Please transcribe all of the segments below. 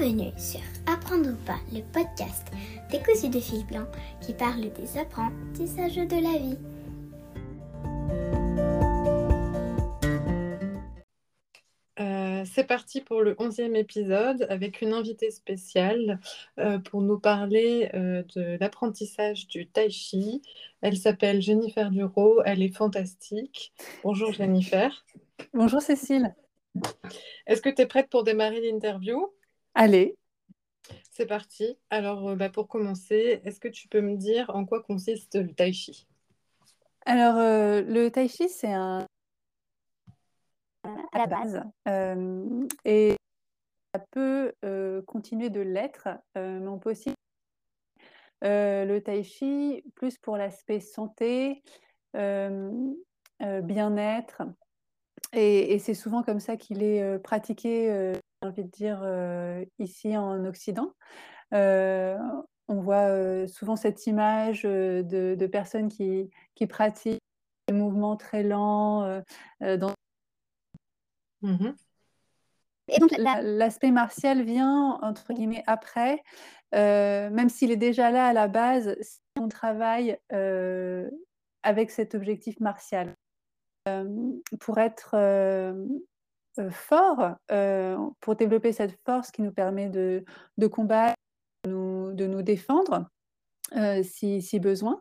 Bienvenue sur Apprendre ou pas, le podcast décousu de fil blanc qui parle des apprentissages de la vie. Euh, c'est parti pour le onzième épisode avec une invitée spéciale euh, pour nous parler euh, de l'apprentissage du tai chi. Elle s'appelle Jennifer Duro, elle est fantastique. Bonjour Jennifer. Bonjour Cécile. Est-ce que tu es prête pour démarrer l'interview? Allez. C'est parti. Alors, bah, pour commencer, est-ce que tu peux me dire en quoi consiste le tai chi? Alors, le tai chi, c'est un à la base. Euh, et ça peut euh, continuer de l'être, euh, mais on peut aussi le tai chi plus pour l'aspect santé, bien-être. Et, et c'est souvent comme ça qu'il est pratiqué, j'ai envie de dire, ici en Occident. on voit souvent cette image de, de personnes qui, qui, pratiquent des mouvements très lents dans Mmh et donc l'aspect martial vient, entre guillemets, après, euh, même s'il est déjà là à la base, si on travaille euh, avec cet objectif martial. Euh, pour être fort, pour développer cette force qui nous permet de, combattre, de nous, défendre, si, besoin,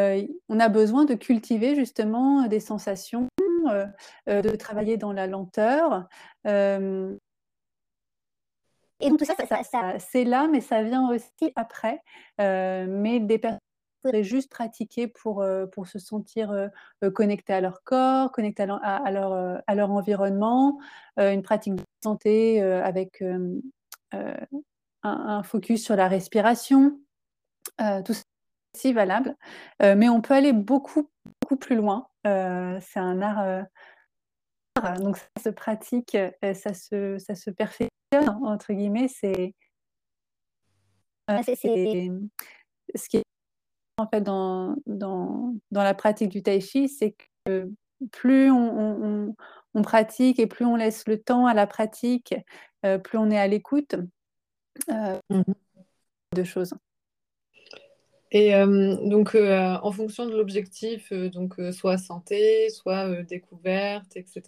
on a besoin de cultiver justement des sensations euh, euh, de travailler dans la lenteur. Euh, et donc tout ça, c'est là, mais ça vient aussi après. mais des personnes pourraient juste pratiquer pour, pour se sentir connectés à leur corps, connectés à leur, à leur, environnement, une pratique de santé avec un, focus sur la respiration. tout ça aussi valable. mais on peut aller beaucoup, beaucoup plus loin. c'est un art donc ça se pratique, ça se, ça se perfectionne, entre guillemets, c'est ce qui est en fait dans, dans, dans, la pratique du tai chi, c'est que plus on, on, pratique et plus on laisse le temps à la pratique, plus on est à l'écoute mmh de choses. Et euh, donc, euh, en fonction de l'objectif, euh, donc soit santé, soit découverte, etc.,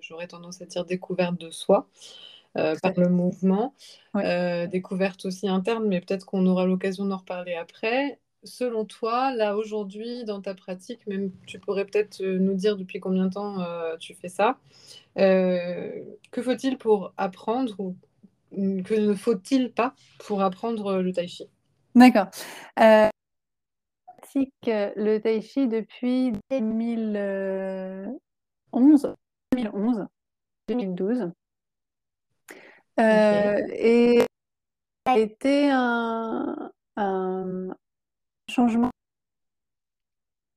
j'aurais tendance à dire découverte de soi par le mouvement, découverte aussi interne, mais peut-être qu'on aura l'occasion d'en reparler après. Selon toi, là aujourd'hui, dans ta pratique, même tu pourrais peut-être nous dire depuis combien de temps tu fais ça, que faut-il pour apprendre ou que ne faut-il pas pour apprendre le tai chi? D'accord. Le tai chi depuis 2011, 2011 2012. et ça a été un, changement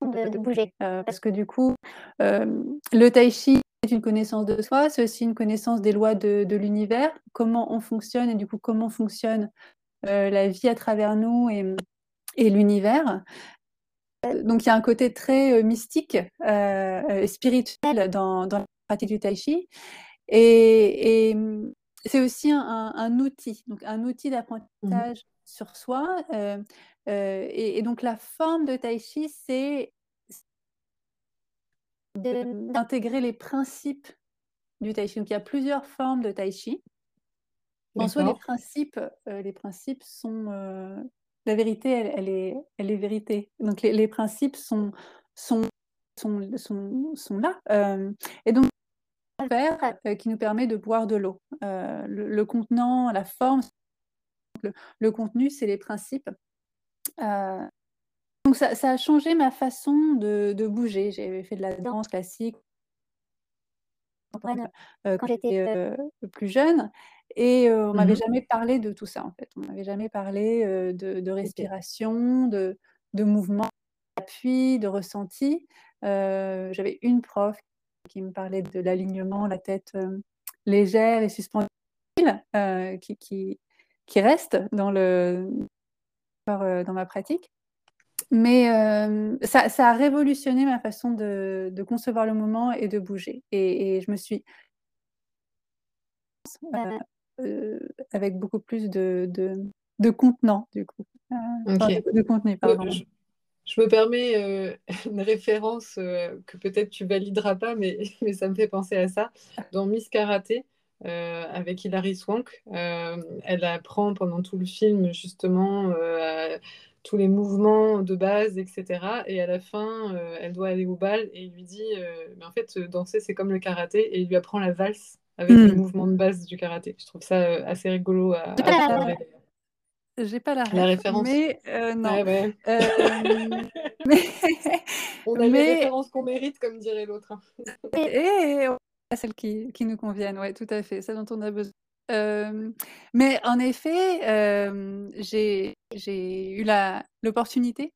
de, bouger. Euh, parce que du coup, euh, le tai chi est une connaissance de soi, c'est aussi une connaissance des lois de, l'univers, comment on fonctionne et du coup comment fonctionne euh, la vie à travers nous et, et l'univers. Donc il y a un côté très euh, mystique, euh, spirituel dans, la pratique du tai chi. Et, c'est aussi un, outil, donc un outil d'apprentissage mmh sur soi. Euh, et, donc la forme de tai chi, c'est d'intégrer les principes du tai chi. Donc il y a plusieurs formes de tai chi. En soi, les principes, les principes sont la vérité, elle, est, elle est vérité. Donc les, principes sont, sont, sont, sont, là. Euh, et donc, verre euh, qui nous permet de boire de l'eau. Euh, le, contenant, la forme, le, contenu, c'est les principes. donc ça, a changé ma façon de, de bouger. J'ai fait de la danse classique quand j'étais plus jeune. Et on m'avait mmh jamais parlé de tout ça, en fait. On m'avait jamais parlé de, respiration, de, de mouvement, d'appui, de ressenti. J'avais une prof qui me parlait de l'alignement, la tête légère et suspendue, qui, qui, qui, reste dans, le, dans ma pratique. Mais ça, ça, a révolutionné ma façon de, de, concevoir le moment et de bouger. Et, et je me suis avec beaucoup plus de, de, de contenant, du coup. Okay. de, contenu, pardon. Je, je, me permets une référence que peut-être tu valideras pas, mais, mais ça me fait penser à ça. Dans Miss Karaté, euh, avec Hilary Swank. Euh, elle apprend pendant tout le film justement euh, tous les mouvements de base, etc. Et à la fin, elle doit aller au bal et il lui dit Mais en fait, danser, c'est comme le karaté. Et il lui apprend la valse avec mm. le mouvement de base du karaté. Je trouve ça assez rigolo à, à J'ai pas la, la référence. Mais non. Ouais, ouais. mais... On a mais... les références qu'on mérite, comme dirait l'autre. et celles qui, qui nous conviennent, oui, tout à fait, ça dont on a besoin. Euh, mais en effet, euh, j'ai eu l'opportunité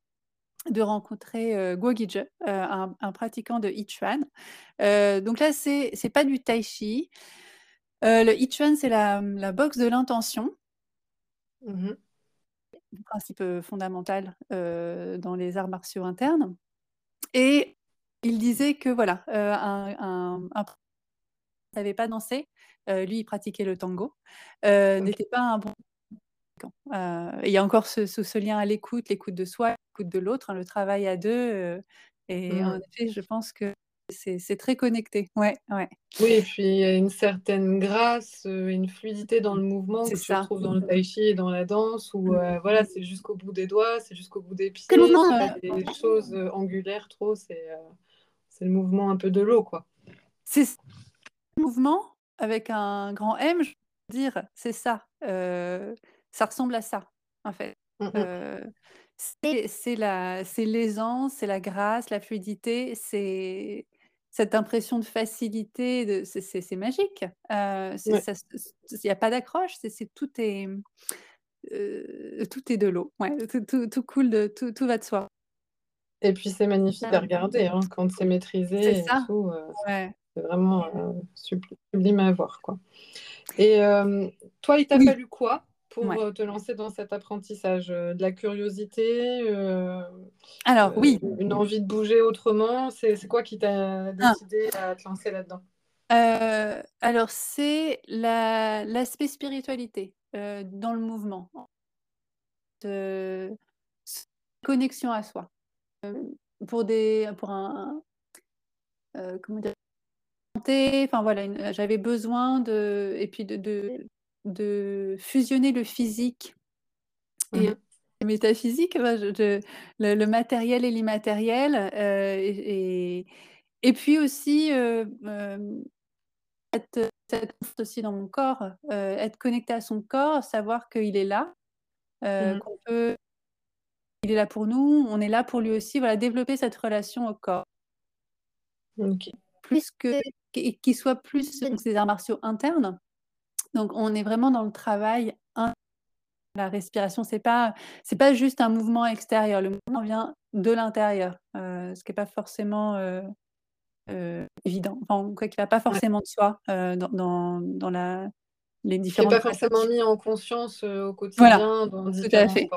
de rencontrer euh, Guo Gije, un, un, pratiquant de Yichuan. donc là, c'est n'est pas du tai chi. le Yichuan, c'est la, la, boxe de l'intention. Mmh principe fondamental dans les arts martiaux internes. Et il disait que voilà, un, un savait pas danser, euh, lui, il pratiquait le tango, euh, n'était pas un bon euh, il y a encore ce, ce, ce lien à l'écoute, l'écoute de soi, l'écoute de l'autre, hein, le travail à deux. et mmh. en effet, je pense que c'est très connecté. Ouais, ouais. Oui, et puis il y a une certaine grâce, une fluidité dans le mouvement que ça. tu retrouves dans le tai chi et dans la danse, où mmh. voilà, c'est jusqu'au bout des doigts, c'est jusqu'au bout des pieds. Les choses angulaires trop, c'est le mouvement un peu de l'eau, quoi. C'est mouvement avec un grand M, je veux dire, c'est ça. Euh, ça ressemble à ça, en fait. Mmh euh, c'est l'aisance, c'est la grâce, la fluidité, c'est cette impression de facilité, c'est magique. Euh, il n'y a pas d'accroche, c'est tout est tout est de l'eau. Ouais, tout, tout, coule, de, tout, tout va de soi. Et puis c'est magnifique à regarder hein, quand c'est maîtrisé. C'est ça. Tout, ouais. C'est vraiment euh, sublime à voir. Quoi. Et euh, toi, il t'a fallu quoi? Pour euh, te lancer dans cet apprentissage De la curiosité Alors, oui. Une envie de bouger autrement C'est quoi qui t'a ah. décidé à te lancer là-dedans? Alors, c'est l'aspect spiritualité dans le mouvement, de connexion à soi. pour, des, pour un, comment dire, enfin voilà, j'avais besoin de, et puis de, de, fusionner le physique et mmh le métaphysique, le, matériel et l'immatériel, euh, et, et, puis aussi euh, euh, être, aussi dans mon corps, être connecté à son corps, savoir qu'il est là, mmh qu'on peut, il est là pour nous, on est là pour lui aussi, voilà, développer cette relation au corps. Plus que qui soit plus donc ces arts martiaux internes. Donc on est vraiment dans le travail la respiration, c'est pas c'est pas juste un mouvement extérieur. Le mouvement vient de l'intérieur, euh, ce qui n'est pas forcément euh, euh, évident. Enfin, quoi qu'il va pas forcément de soi dans, dans, dans, la les différents. pas forcément mis en conscience au quotidien dans tout à fait.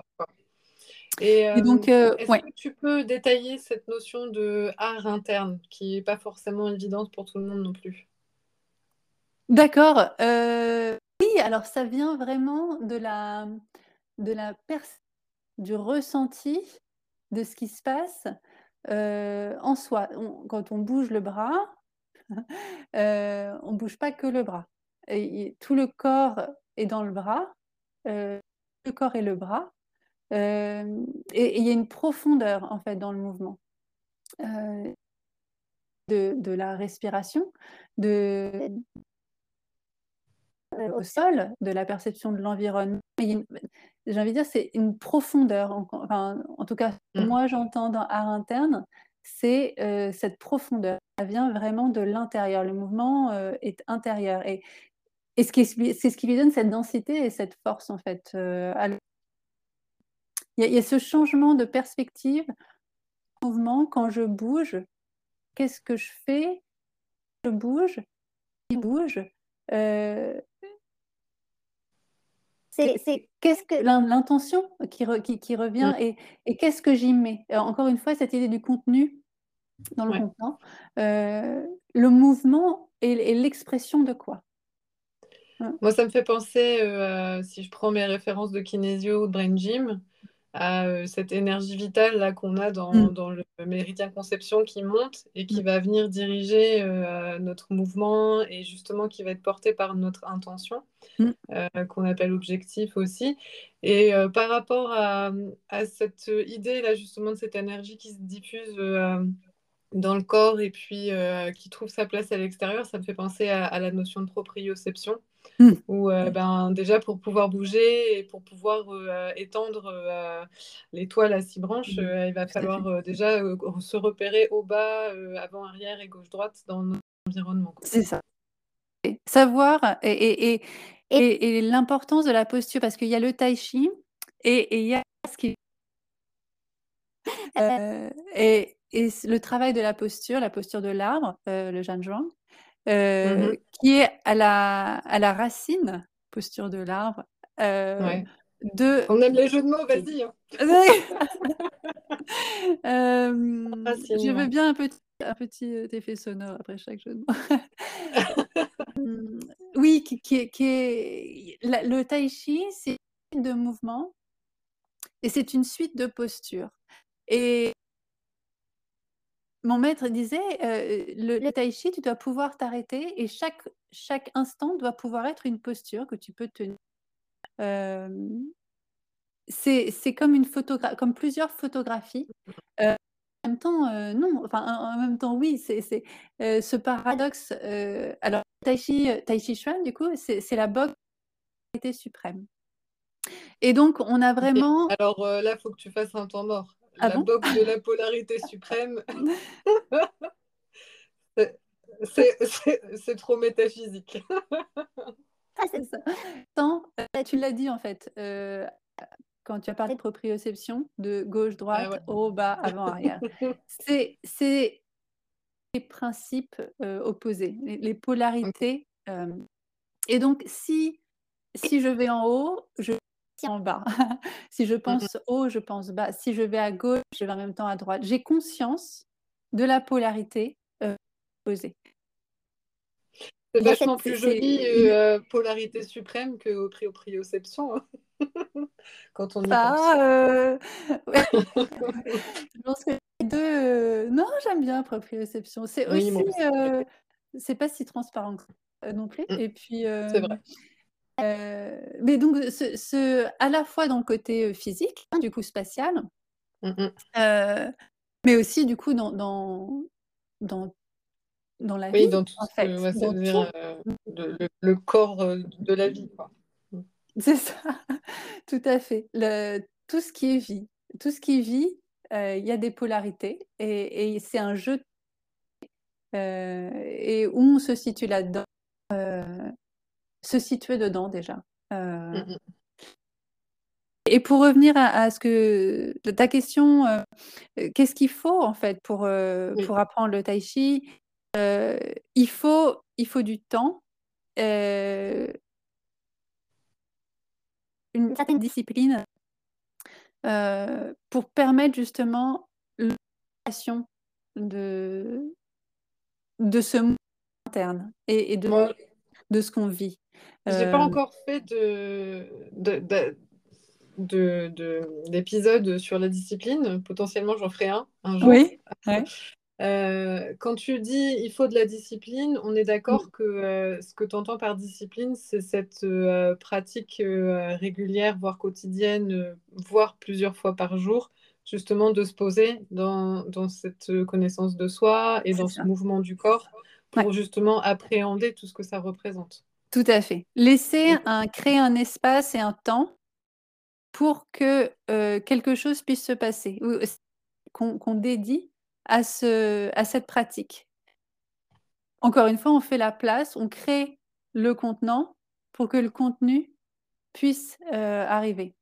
Et, donc, est-ce que tu peux détailler cette notion de art interne qui n'est pas forcément évidente pour tout le monde non plus? D'accord. oui, alors ça vient vraiment de la, de du ressenti de ce qui se passe en soi. quand on bouge le bras, on ne bouge pas que le bras. Tout le corps est dans le bras, le corps et le bras. Euh, et il y a une profondeur en fait dans le mouvement euh, de, de, la respiration, au sol, de la perception de l'environnement. J'ai envie de dire, c'est une profondeur. Enfin, en tout cas, mmh. moi j'entends dans art interne, c'est euh, cette profondeur. Ça vient vraiment de l'intérieur. Le mouvement est intérieur. Et, et c'est ce, qui lui donne cette densité et cette force, en fait, à il y, a ce changement de perspective, mouvement, quand je bouge, qu'est-ce que je fais? Je bouge, il bouge. Euh, c'est qu'est-ce que l'intention qui, qui, revient et, et qu'est-ce que j'y mets? Encore une fois, cette idée du contenu dans le contenant, euh, le mouvement et l'expression de quoi? Moi, ça me fait penser, euh, si je prends mes références de kinésio ou de brain gym, à cette énergie vitale là qu'on a dans, Mm. dans le méridien conception qui monte et qui Mm. va venir diriger euh, notre mouvement et justement qui va être porté par notre intention, Mm. euh, qu'on appelle objectif aussi. Et euh, par rapport à, à cette idée là justement de cette énergie qui se diffuse dans le corps et puis qui trouve sa place à l'extérieur, ça me fait penser à, à la notion de proprioception. Mm. Où euh, ben, déjà pour pouvoir bouger et pour pouvoir euh, étendre euh, les toiles à six branches, Mm. euh, il va falloir euh, déjà euh, se repérer au bas, euh, avant, arrière et gauche-droite dans notre environnement. C'est ça. Et savoir et, et, et, et, et l'importance de la posture, parce qu'il y a le tai chi et, il y a ce qui. Euh, et, le travail de la posture, la posture de l'arbre, euh, le Zhanzhuang, euh, Mhm. qui est à la, à la racine, posture de l'arbre, euh, Ouais. de. On aime les jeux de mots, vas-y. hein. Euh, je veux bien un petit, un petit euh, effet sonore après chaque jeu de mots. Hum, oui, qui, qui est, qui est- la- le tai chi, c'est une suite de mouvements et c'est une suite de postures. Et mon maître disait, euh, le, le tai chi, tu dois pouvoir t'arrêter et chaque, chaque instant doit pouvoir être une posture que tu peux tenir. Euh, c'est comme une photogra comme plusieurs photographies. Euh, en même temps, non, enfin, en, en même temps, oui, c'est ce paradoxe. alors, Tai Chi, Tai Chi Chuan, du coup, c'est la boxe suprême. Et donc, on a vraiment. Alors là, il faut que tu fasses un temps mort. Ah la bon boxe de la polarité suprême, c'est- trop métaphysique. Ah, c'est ça. Tant, euh, tu l'as dit en fait, euh, quand tu as parlé de proprioception, de gauche, droite, Ah ouais. haut, bas, avant, arrière. C'est les principes euh, opposés, les, les polarités. euh. et donc, si, si je vais en haut, je en bas. si je pense haut, je pense bas. Si je vais à gauche, je vais en même temps à droite. J'ai conscience de la polarité euh, opposée. C'est vachement plus joli euh, polarité suprême que au proprioception hein. quand on y pense. Ah, euh, ouais. je pense que les deux. euh, Non, j'aime bien proprioception. C'est Oui, aussi. euh, C'est pas si transparent que ça, non plus. Mm, Et puis. c'est vrai. Euh, mais donc, ce, ce- à la fois dans le côté euh, physique, hein, du coup spatial, Mm, mm. euh, mais aussi du coup dans, dans, dans, dans la Oui, vie, dans tout en ce fait. que ouais, dans tout. euh, le, le- le corps euh, de la vie. Quoi. C'est ça, tout à fait. Le, tout ce qui est vie, tout ce qui vit, euh, il y a des polarités et, et c'est un jeu et où on se situe là-dedans, se situer dedans déjà. Euh, Mm, mm. et pour revenir à, à ce que ta question, euh, qu'est-ce qu'il faut en fait pour, euh, Oui. pour apprendre le tai chi? Il, faut, il faut du temps, une certaine discipline pour permettre justement l'intégration de, de ce monde interne et, et de, Moi, de ce qu'on vit. J'ai Euh, pas encore fait de, de, de- de- de- d'épisode sur la discipline. Potentiellement, j'en ferai un un jour. oui, ouais. Euh, quand tu dis il faut de la discipline, on est d'accord que euh, ce que tu entends par discipline, c'est cette euh, pratique euh, régulière, voire quotidienne, euh, voire plusieurs fois par jour, justement de se poser dans, dans cette connaissance de soi et dans ça. ce mouvement du corps pour Ouais. justement appréhender tout ce que ça représente. Tout à fait. Laisser Ok. un, créer un espace et un temps pour que euh, quelque chose puisse se passer, qu'on dédie à, ce, à cette pratique. Encore une fois, on fait la place, on crée le contenant pour que le contenu puisse euh, arriver.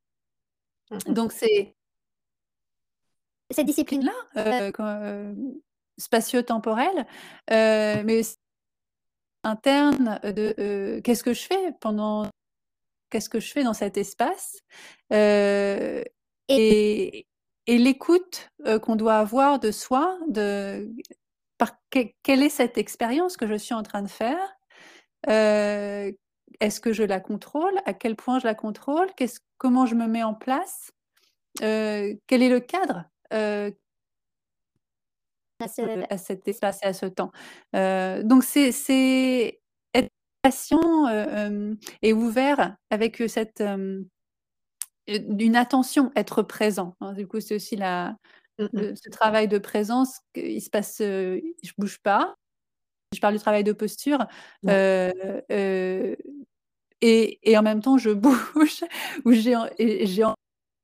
Mhm. Donc c'est cette discipline-là, euh, spatio-temporelle, mais aussi interne de euh, qu'est-ce que je fais pendant qu'est-ce que je fais dans cet espace euh, et, et l'écoute euh, qu'on doit avoir de soi, de par que- quelle est cette expérience que je suis en train de faire, euh, est-ce que je la contrôle À quel point je la contrôle Comment je me mets en place Quel est le cadre à, cet espace et à ce temps? Donc, c'est être patient et ouvert avec cette d'une attention, être présent. Hein. Du coup, c'est aussi la, mmh ce travail de présence. Il se passe, je bouge pas. Je parle du travail de posture. et, et, en même temps, je bouge, ou j'ai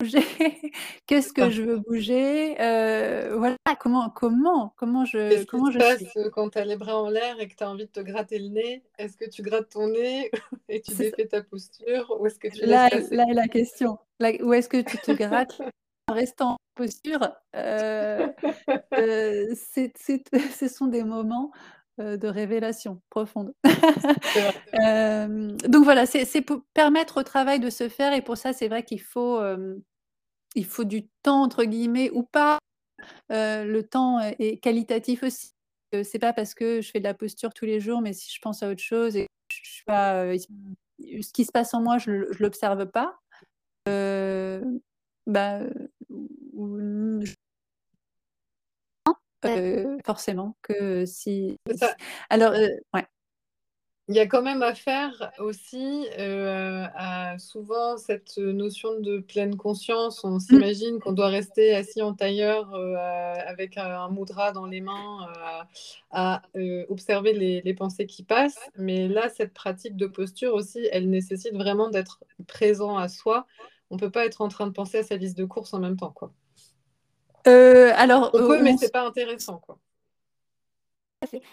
Qu'est-ce que je veux bouger Voilà, comment, comment, comment je, comment je passe quand tu as les bras en l'air et que tu as envie de te gratter le nez? Est-ce que tu grattes ton nez et tu défais ta posture Ou est-ce que tu là, là est la question. où est-ce que tu te grattes? En restant en posture euh, euh, Ce sont des moments de révélation profonde. donc voilà, c'est pour permettre au travail de se faire et pour ça, c'est vrai qu'il faut, il faut du temps entre guillemets ou pas. le temps est qualitatif aussi. c'est pas parce que je fais de la posture tous les jours, mais si je pense à autre chose et je suis pas, ce qui se passe en moi, je, ne l'observe pas. bah, forcément que si. Alors, ouais. Il y a quand même à faire aussi à souvent cette notion de pleine conscience. On mmh. s'imagine qu'on doit rester assis en tailleur avec un mudra dans les mains à observer les, les, pensées qui passent. Mais là, cette pratique de posture aussi, elle nécessite vraiment d'être présent à soi. On ne peut pas être en train de penser à sa liste de courses en même temps. Quoi. Euh, alors, on peut, mais c'est pas intéressant, quoi.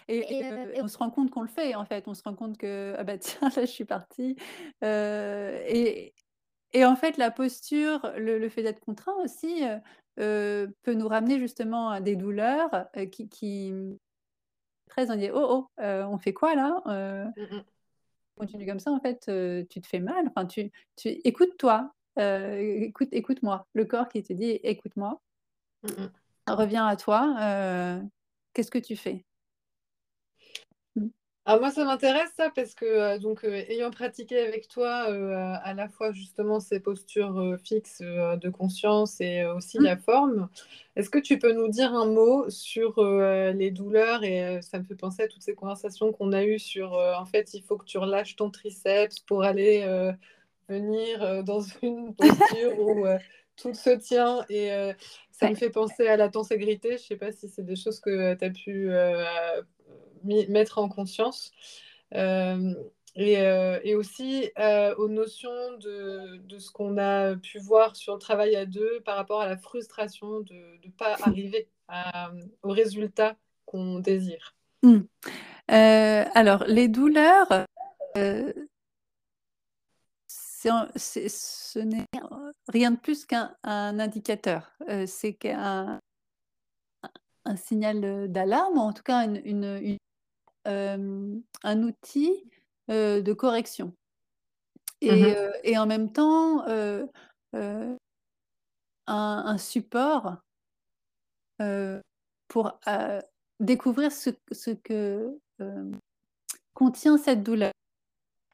Et, on se rend compte qu'on le fait, en fait. On se rend compte que, ah bah tiens, là, je suis partie. et, et, en fait, la posture, le, fait d'être contraint aussi, peut nous ramener justement à des douleurs qui, qui très on dit oh oh on fait quoi là mmh continue comme ça en fait tu te fais mal. Enfin tu, tu écoute-toi écoute écoute-moi. Le corps qui te dit écoute-moi Mmh Reviens à toi. Euh, qu'est-ce que tu fais? Mmh. ah, moi, ça m'intéresse ça parce que, euh, donc, euh, ayant pratiqué avec toi à la fois justement ces postures fixes de conscience et aussi mmh. la forme, est-ce que tu peux nous dire un mot sur les douleurs Et ça me fait penser à toutes ces conversations qu'on a eues sur en fait, il faut que tu relâches ton triceps pour aller venir dans une posture où tout se tient et euh, ça me fait penser à la tenségrité. Je ne sais pas si c'est des choses que tu as pu euh, mettre en conscience. Euh, et, aussi aux notions de, de ce qu'on a pu voir sur le travail à deux par rapport à la frustration de ne pas arriver au résultat qu'on désire. Mmh. alors, les douleurs, ce n'est rien de plus qu'un indicateur. c'est qu'un un signal d'alarme, en tout cas une, un outil de correction. Et, mmh et, en même temps, un, support pour découvrir ce, ce que contient cette douleur.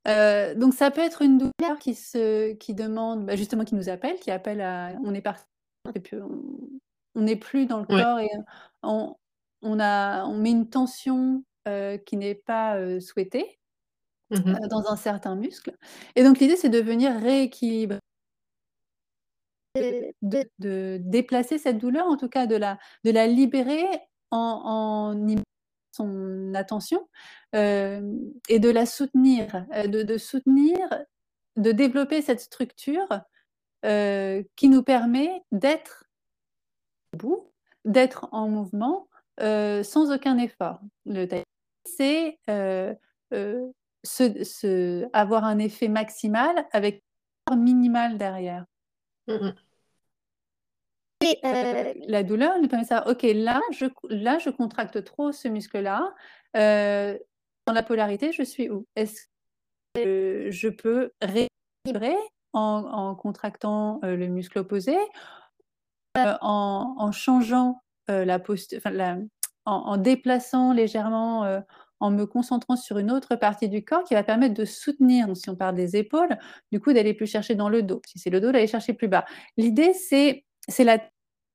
Euh, donc ça peut être une douleur qui se, qui demande, bah, justement, qui nous appelle, qui appelle à, on est parti, on n'est plus dans le corps et on, on, a, on met une tension euh, qui n'est pas euh, souhaitée mmh dans un certain muscle. Et donc l'idée, c'est de venir rééquilibrer, de, de, déplacer cette douleur, en tout cas de la, de la libérer en, en son attention et de la soutenir, de, soutenir, de développer cette structure qui nous permet d'être debout, d'être en mouvement sans aucun effort. Le c'est avoir un effet maximal avec un minimal derrière. Mmh euh, la douleur nous permet de savoir, OK, là je, là, je contracte trop ce muscle-là. Euh, dans la polarité, je suis où? Est-ce que je peux rééquilibrer en, contractant euh, le muscle opposé, en, changeant la posture, en, déplaçant légèrement en me concentrant sur une autre partie du corps qui va permettre de soutenir. Si on parle des épaules, du coup, d'aller plus chercher dans le dos. Si c'est le dos, d'aller chercher plus bas. L'idée, c'est, c'est la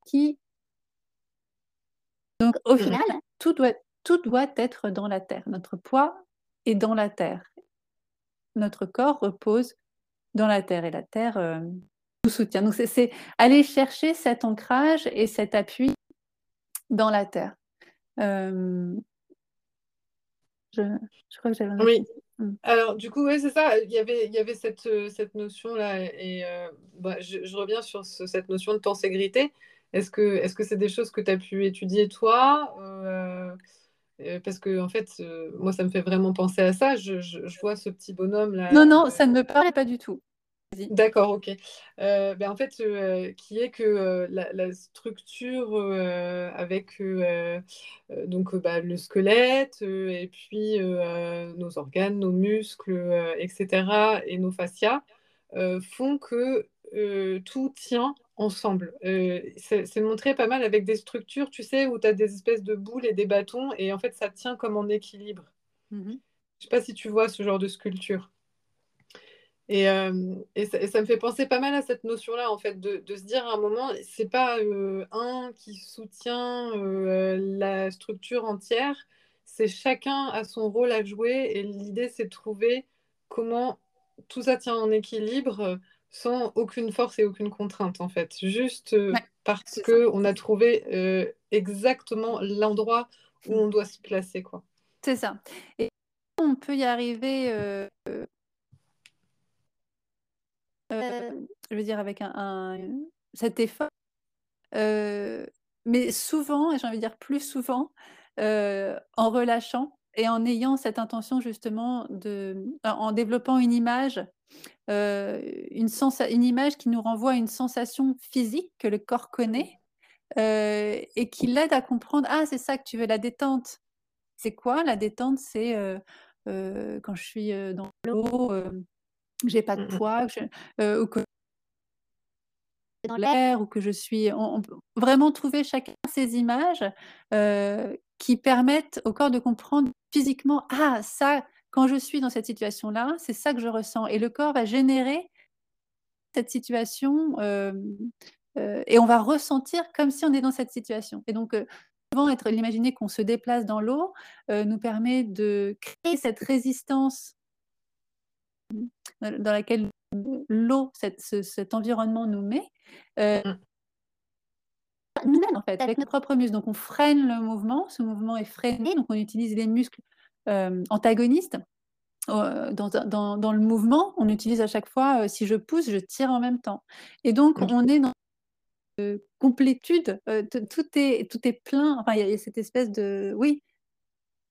qui. Donc, au final, tout doit, tout doit être dans la terre. Notre poids est dans la terre. Notre corps repose dans la terre et la terre euh, nous soutient. Donc, c'est aller chercher cet ancrage et cet appui dans la terre. Euh, je, je, crois que j'avais Oui. Hmm. Alors, du coup, ouais, c'est ça. Il y avait, il y avait cette, euh, cette notion-là. Et euh, bah, je, je, reviens sur ce, cette notion de tenségrité. Est-ce que c'est des choses que tu as pu étudier toi euh, Parce que, en fait, moi, ça me fait vraiment penser à ça. Je, je, je vois ce petit bonhomme-là. Non, non, ça ne me parlait pas du tout. D'accord, ok. Euh, ben en fait, euh, qui est que euh, la, la, structure avec donc bah, le squelette et puis nos organes, nos muscles, etc. et nos fascias font que tout tient ensemble. c'est montré pas mal avec des structures, tu sais, où tu as des espèces de boules et des bâtons et en fait, ça tient comme en équilibre. Mmh Je sais pas si tu vois ce genre de sculpture. Et, euh, et, ça, et, ça, me fait penser pas mal à cette notion-là, en fait, de, de, se dire à un moment, c'est pas euh, un qui soutient euh, la structure entière, c'est chacun a son rôle à jouer, et l'idée, c'est de trouver comment tout ça tient en équilibre sans aucune force et aucune contrainte, en fait, juste ouais, parce qu'on a trouvé exactement l'endroit où on doit se placer, quoi. C'est ça. Et on peut y arriver je veux dire, avec un, un cet effort. Euh, mais souvent, et j'ai envie de dire plus souvent, euh, en relâchant et en ayant cette intention justement de, en développant une image, euh, une, sens une image qui nous renvoie à une sensation physique que le corps connaît euh, et qui l'aide à comprendre ah c'est ça que tu veux la détente. C'est quoi la détente? C'est quand je suis dans l'eau j'ai pas de mmh poids, je, euh, ou que dans l'air, ou que je suis. On, on, peut vraiment trouver chacun ces images euh, qui permettent au corps de comprendre physiquement ah ça quand je suis dans cette situation là c'est ça que je ressens et le corps va générer cette situation euh, euh, et on va ressentir comme si on est dans cette situation. Et donc souvent être l'imaginer qu'on se déplace dans l'eau nous permet de créer cette résistance dans laquelle l'eau, cet environnement nous met, euh, mmh. nous mène en fait avec nos propres muscles. Donc on freine le mouvement, ce mouvement est freiné, donc on utilise les muscles euh, antagonistes. Euh, dans, dans, dans, le mouvement, on utilise à chaque fois, euh, si je pousse, je tire en même temps. Et donc mmh. on est dans une complétude, euh, tout, est, tout est plein, enfin il y, y, a cette espèce de, oui,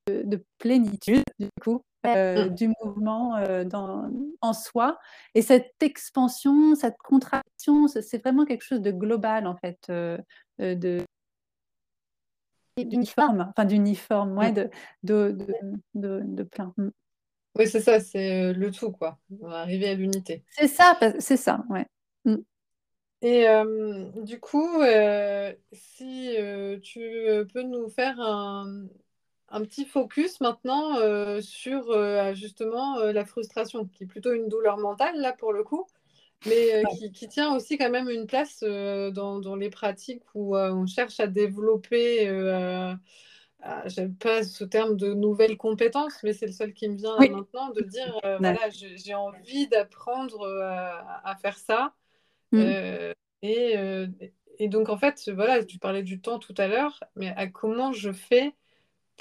de, de plénitude du coup. Euh, du mouvement euh, dans, en soi. Et cette expansion, cette contraction, c'est vraiment quelque chose de global, en fait, euh, de d'uniforme, enfin d'uniforme, ouais, de, de, de, plein. Mmh. Oui, c'est ça, c'est le tout, quoi. On va arriver à l'unité. C'est ça, c'est ça, ouais. Mmh. Et du coup, si tu peux nous faire un, un petit focus maintenant euh, sur euh, justement euh, la frustration, qui est plutôt une douleur mentale là pour le coup, mais qui, qui, tient aussi quand même une place dans, dans, les pratiques où on cherche à développer, j'aime pas ce terme de nouvelles compétences, mais c'est le seul qui me vient oui. maintenant, de dire voilà, j'ai envie d'apprendre à, à, faire ça. Mm. et, et donc en fait, voilà, tu parlais du temps tout à l'heure, mais à comment je fais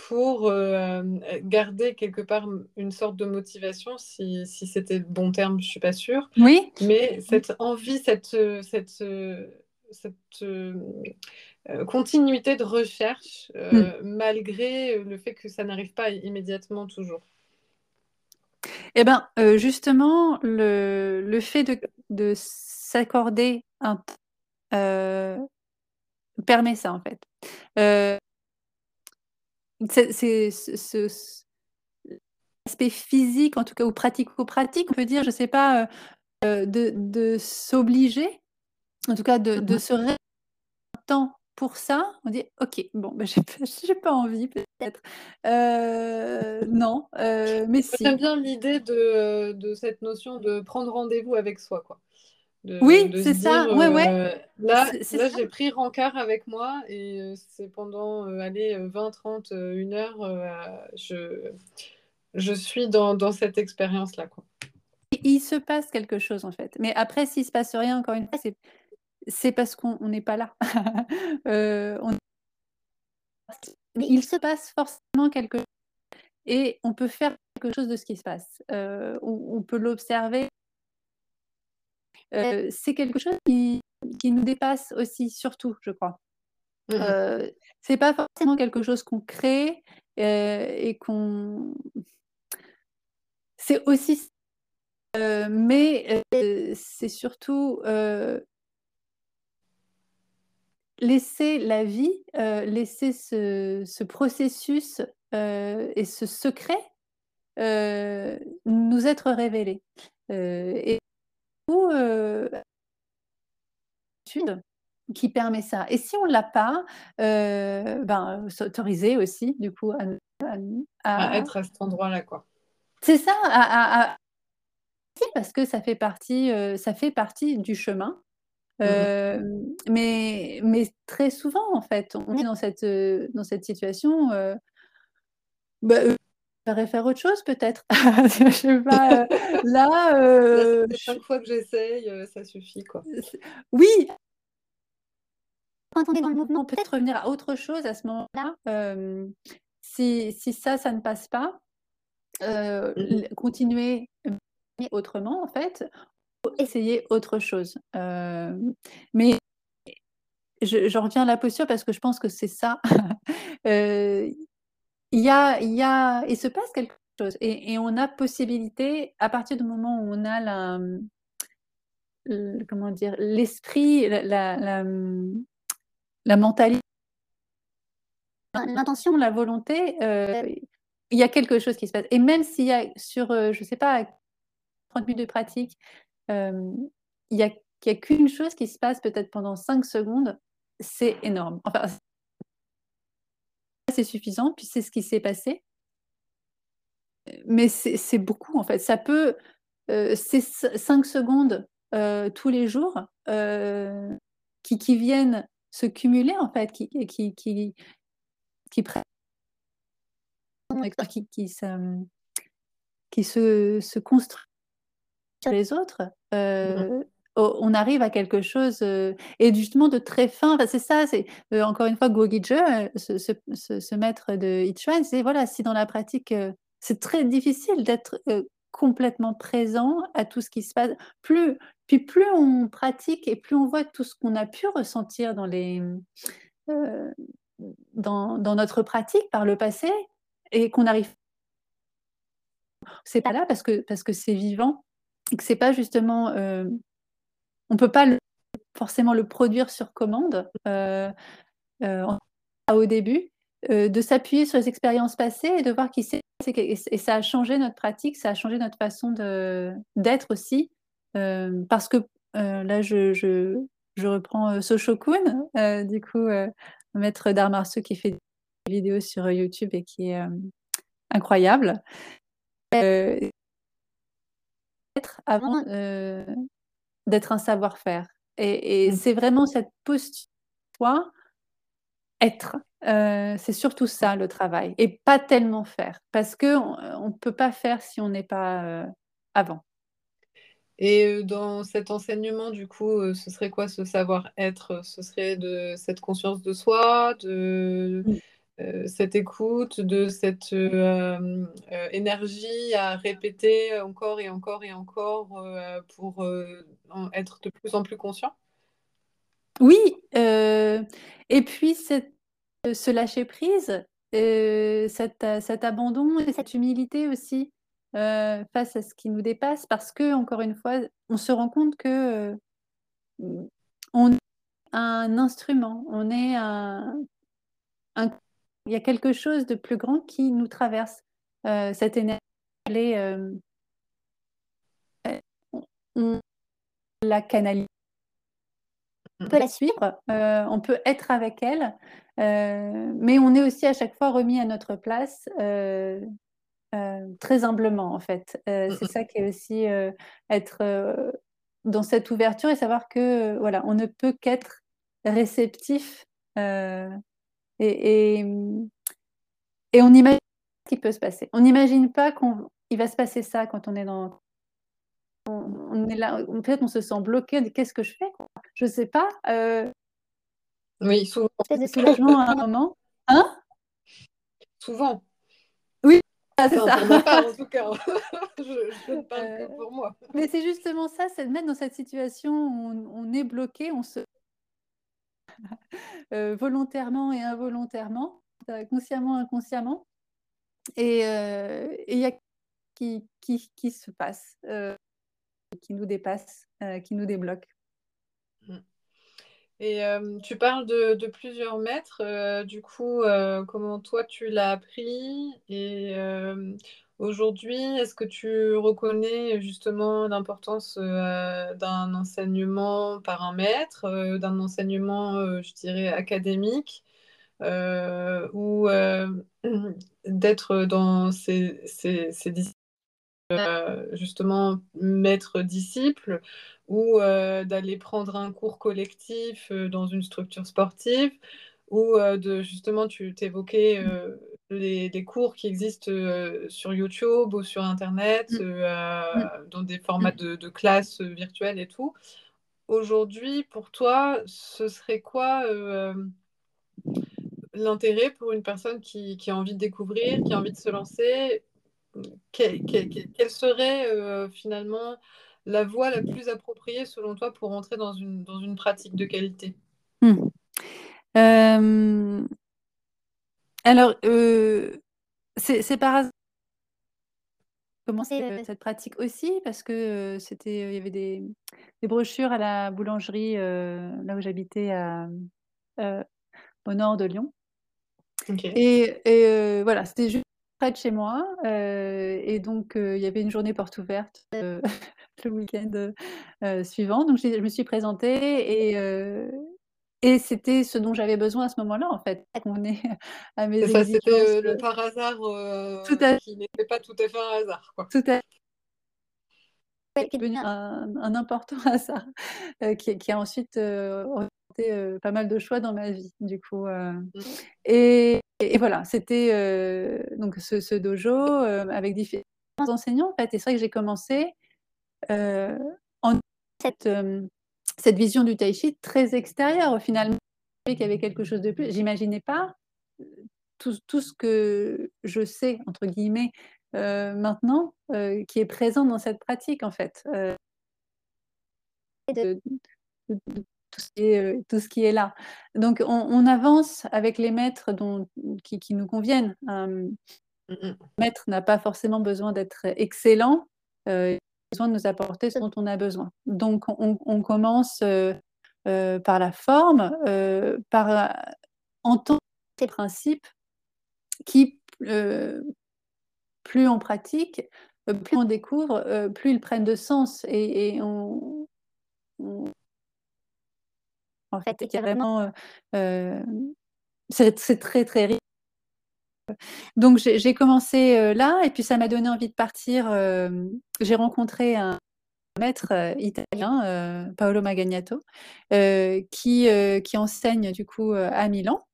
pour euh, garder quelque part une sorte de motivation, si, si c'était le bon terme, je ne suis pas sûre. Oui. Mais cette envie, cette, cette, cette euh, continuité de recherche, euh, mm. malgré le fait que ça n'arrive pas immédiatement toujours. Eh bien, justement, le, le, fait de, de s'accorder un permet ça, en fait. C'est ce l'aspect physique, en tout cas, ou pratico-pratique, on peut dire, je ne sais pas, euh, de, de s'obliger, en tout cas, de, de se temps pour ça, on dit: «OK, bon, bah, j'ai pas envie peut-être». Heu, non, mais si. J'aime bien l'idée de de cette notion de prendre rendez-vous avec soi, quoi. De Oui, de c'est ça, dire, ouais, ouais, heu: «Là c'est c'est là, ça. j'ai pris rencard avec moi et heu, c'est pendant, heu, allez, heu, 20-30, heu, 1 heure, heu, je je suis dans dans cette expérience-là, quoi». I il se passe quelque chose, en fait. Mais après s'il se passe rien, encore une fois, c'est c'est parce qu'on on n'est pas là. On mais il se passe forcément quelque et on peut faire quelque chose de ce qui se passe. On on peut l'observer. Heu, c'est quelque chose qui qui nous dépasse aussi, surtout, je crois. Mmh mh. Heu, c'est pas forcément quelque chose qu'on crée, heu et qu'on c'est aussi heu, mais c'est surtout, laisser la vie, laisser ce ce processus, et ce secret, nous être révélé. Heu et ou qui permet ça et si on l'a pas, ben, s'autoriser aussi du coup à n à n À à être à cet endroit-là, quoi. C'est ça, à parce que ça fait partie, ça fait partie du chemin. Mmh mais mais très souvent, en fait, on est dans cette, dans cette situation, bah, heu, préférerais faire autre chose peut-être? Je sais pas, heu, là, je 5 fois que j'essaye, heu, ça suffit, quoi. Oui! Quand on est dans le mouvement, peut-être? revenir à autre chose à ce moment-là. Si si ça, ça ne passe pas, Mmh continuer autrement, en fait, ou essayer autre chose. Mais je j'en reviens à la posture parce que je pense que c'est ça. Il y a il y a il se passe quelque chose et on a possibilité, à partir du moment où on a la, comment dire? L'esprit, la la la, mmh, la mentali l'intention, la volonté, heu, il y a quelque chose qui se passe et même s'il y a sur, heu, je sais pas, 30 minutes de pratique, hem, il y a qu'une chose qui se passe peut-être pendant 5 secondes, c'est énorme. Enfin c'est suffisant, puis c'est ce qui s'est passé. Mais c'est beaucoup, en fait. Ça peut, heu, ces c 5 secondes, heu, tous les jours, heu, qui qui viennent se cumuler, en fait, qui qui qui qui qui qui se, mmh, qui se se construit sur les autres, Mmh mh. heu, o on arrive à quelque chose, heu et justement de très fin. C'est ça, c'est, heu, encore une fois, Guo-Gitje, heu, ce ce ce maître de Ichuan, c'est voilà, si dans la pratique, heu, c'est très difficile d'être, complètement présent à tout ce qui se passe. Plus puis plus on pratique et plus on voit tout ce qu'on a pu ressentir dans les, dans dans notre pratique par le passé et qu'on arrive c'est pas là parce que parce que c'est vivant et que c'est pas justement, on peut pas le forcément le produire sur commande, heu, en au début, heu, de s'appuyer sur les expériences passées et de voir qui c'est et et ça a changé notre pratique, ça a changé notre façon d'être aussi, parce que, là, je je je reprends, heu, du coup, maître d'arts martiaux qui fait des vidéos sur, YouTube et qui est, incroyable. Avant, heu, d'être un savoir-faire et et Mmh. c'est vraiment cette postu toi être, heu, c'est surtout ça le travail et pas tellement faire parce qu'on, heu, on peut pas faire si on n'est pas, heu, avant. Et dans cet enseignement, du coup, ce serait quoi ce savoir-être? Ce serait de cette conscience de soi, de, Mmh. Heu, cette écoute, de cette, heu, hem, heu, énergie à répéter encore et encore et encore, pour, être de plus en plus conscient? Oui, et puis ce lâcher prise, heu, cet abandon et cette humilité aussi, face à ce qui nous dépasse parce qu'encore une fois, on se rend compte que, on est un instrument, on est un il y a quelque chose de plus grand qui nous traverse, heu, cette énergie elle est, hem on la canali on peut la suivre, on peut être avec elle, mais on est aussi à chaque fois remis à notre place très humblement en fait. c'est ça qui est aussi être dans cette ouverture et savoir que voilà, on ne peut qu'être réceptif et, et, on imagine ce qui peut se passer. On n'imagine pas qu'il va se passer ça quand on est dans on, est là, peut-être on se sent bloqué. Qu'est-ce que je fais Je sais pas. Euh, oui, souvent. Peut-être soulagement à un moment. Hein? Souvent. Oui, c'est ça. en tout cas. je, ne parle que pour moi. Mais c'est justement ça, c'est de mettre dans cette situation où on, est bloqué, on se euh, volontairement et involontairement, euh, consciemment, inconsciemment. Et il y a qui, qui, qui se passe qui nous dépasse, euh, qui nous débloque. Mm. Et euh, tu parles de, plusieurs maîtres. Euh, du coup, comment toi tu l'as appris Et aujourd'hui, est-ce que tu reconnais justement l'importance d'un enseignement par un maître, d'un enseignement, je dirais, académique ou d'être dans ces, ces, euh, justement maître disciple ou euh, d'aller prendre un cours collectif euh, dans une structure sportive ou de justement tu t'évoquais les, les, cours qui existent sur YouTube ou sur Internet mm. Mm. dans des formats de, de classes virtuelles et tout. Aujourd'hui, pour toi, ce serait quoi l'intérêt pour une personne qui, qui, a envie de découvrir, qui a envie de se lancer? Quelle, serait euh, finalement la voie la plus appropriée selon toi pour entrer dans une, dans une pratique de qualité? Euh, Alors, euh, c'est par hasard commencer cette pratique aussi? Parce que c'était il y avait des, des, brochures à la boulangerie là où j'habitais au nord de Lyon. Et, et voilà, c'était juste près de chez moi. Euh, et donc, euh, il y avait une journée porte ouverte euh, le week-end suivant. Donc, je me suis présentée et, et c'était ce dont j'avais besoin à ce moment-là, en fait. On est à mes ça, c'était le par hasard tout à... qui n'était pas tout à fait un hasard. Quoi. Tout à un, un, important hasard qui, qui, a ensuite orienté pas mal de choix dans ma vie, du coup. Mmh. Et, et, voilà, c'était euh, donc ce, dojo euh, avec différents enseignants en fait. Et c'est vrai que j'ai commencé euh, en cette, cette vision du tai chi très extérieure finalement, qu'il y avait quelque chose de plus. J'imaginais pas tout, tout, ce que je sais entre guillemets maintenant qui est présent dans cette pratique en fait. De, tout ce qui est, euh, tout ce qui est là. Donc on, avance avec les maîtres dont, qui, qui nous conviennent. Un maître n'a pas forcément besoin d'être excellent, euh, besoin de nous apporter ce dont on a besoin. Donc on, commence euh, par la forme, par entendre ces principes qui, plus on pratique, plus on découvre, plus ils prennent de sens et, et on, en fait, est vraiment. c'est très, très riche. Donc, j'ai commencé là, et puis ça m'a donné envie de partir. j'ai rencontré un maître italien, Paolo Magagnato, qui, qui enseigne du coup à Milan.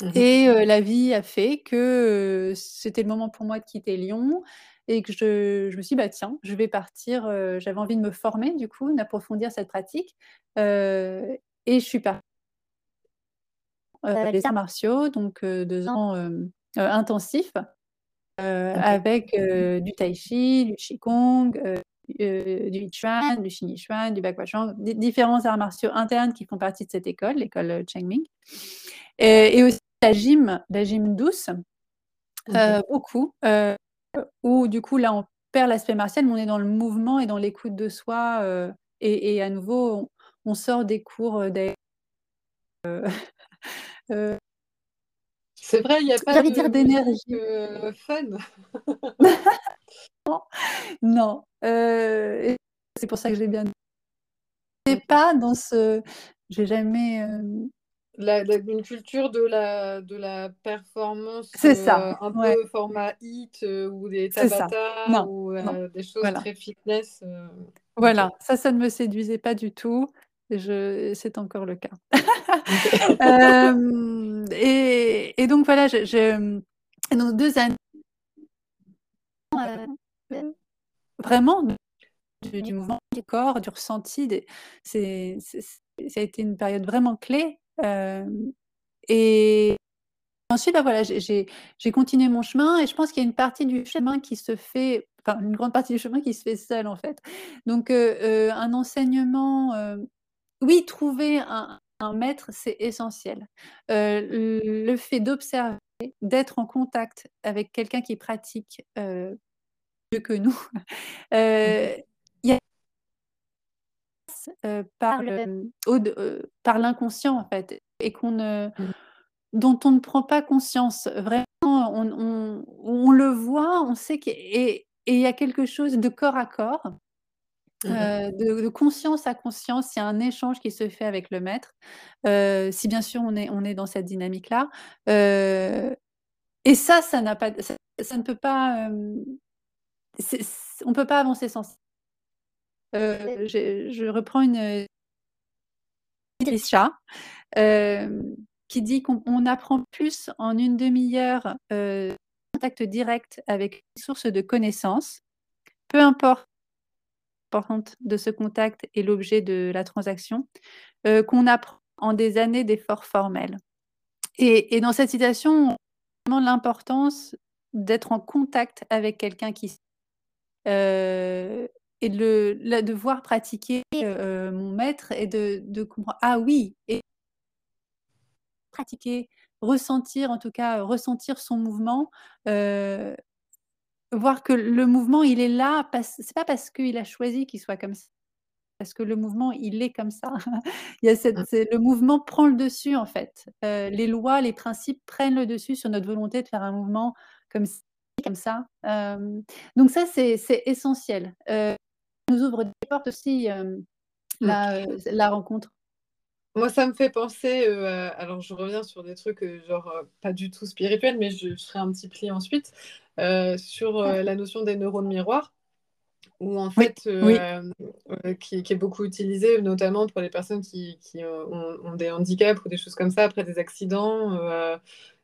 Mmh et la vie a fait que c'était le moment pour moi de quitter Lyon et que je, je, me suis dit, bah, tiens, je vais partir. J'avais envie de me former, du coup, d'approfondir cette pratique. Et je suis partie euh, les arts martiaux, donc euh, deux ans euh, intensifs, avec du tai chi, du qigong, du chuan, du xinichuan, du bakwachang, différents arts martiaux internes qui font partie de cette école, l'école Chengming. Et, et, aussi la gym, la gym douce, beaucoup, où du coup là on perd l'aspect martial, mais on est dans le mouvement et dans l'écoute de soi. Et, et, à nouveau, on sort des cours euh, euh, euh, c'est vrai, il n'y a pas de d'énergie fun. non, c'est pour ça que j'ai bien. C'est pas dans ce j'ai jamais. La, une culture de la, de la performance C'est ça, un ouais. peu format hit ou des Tabata ou des choses très fitness. Voilà, ça, ça ne me séduisait pas du tout. Je c'est encore le cas. et et donc voilà, je je donc 2 années vraiment du, du, mouvement du corps, du ressenti, des, c'est, ça a été une période vraiment clé. Euh, et ensuite, bah voilà, j'ai continué mon chemin et je pense qu'il y a une partie du chemin qui se fait, enfin une grande partie du chemin qui se fait seul en fait. Donc euh, euh, un enseignement, euh, oui, trouver un, un maître, c'est essentiel. Euh, le fait d'observer, d'être en contact avec quelqu'un qui pratique euh, mieux que nous, euh, il y a euh, par le, par l'inconscient en fait et qu'on ne Mmh. dont on ne prend pas conscience. Vraiment, on, on, on le voit, on sait qu'il et et il y a quelque chose de corps à corps, Mmh euh, de, de conscience à conscience. Il y a un échange qui se fait avec le maître. Euh, si bien sûr on est on est dans cette dynamique là. Euh, et ça, ça n'a pas, ça, ça ne peut pas, on peut pas avancer sans ça. Je, je reprends une Chat, qui dit qu'on on apprend plus en une demi-heure contact direct avec une source de connaissances, peu importe l'importance de ce contact et l'objet de la transaction, euh, qu'on apprend en des années d'efforts formels. Et, dans cette citation, on l'importance d'être en contact avec quelqu'un qui euh, et de, voir pratiquer euh, mon maître et de, comprendre ah oui et pratiquer ressentir en tout cas ressentir son mouvement euh, voir que le mouvement il est là c'est pas parce qu'il a choisi qu'il soit comme ça parce que le mouvement il est comme ça il y a cette, Mmh. le mouvement prend le dessus en fait Euh, les lois les principes prennent le dessus sur notre volonté de faire un mouvement comme comme ça Euh, donc ça c'est essentiel Euh, nous ouvre des portes aussi, euh, Mmh. la, la rencontre. Moi, ça me fait penser, euh, alors je reviens sur des trucs euh, genre euh, pas du tout spirituels, mais je, je ferai un petit pli ensuite, sur euh, la notion des neurones miroirs, où en fait, euh, oui. euh, qui, qui est beaucoup utilisée, notamment pour les personnes qui, qui euh, ont, ont des handicaps ou des choses comme ça après des accidents. euh,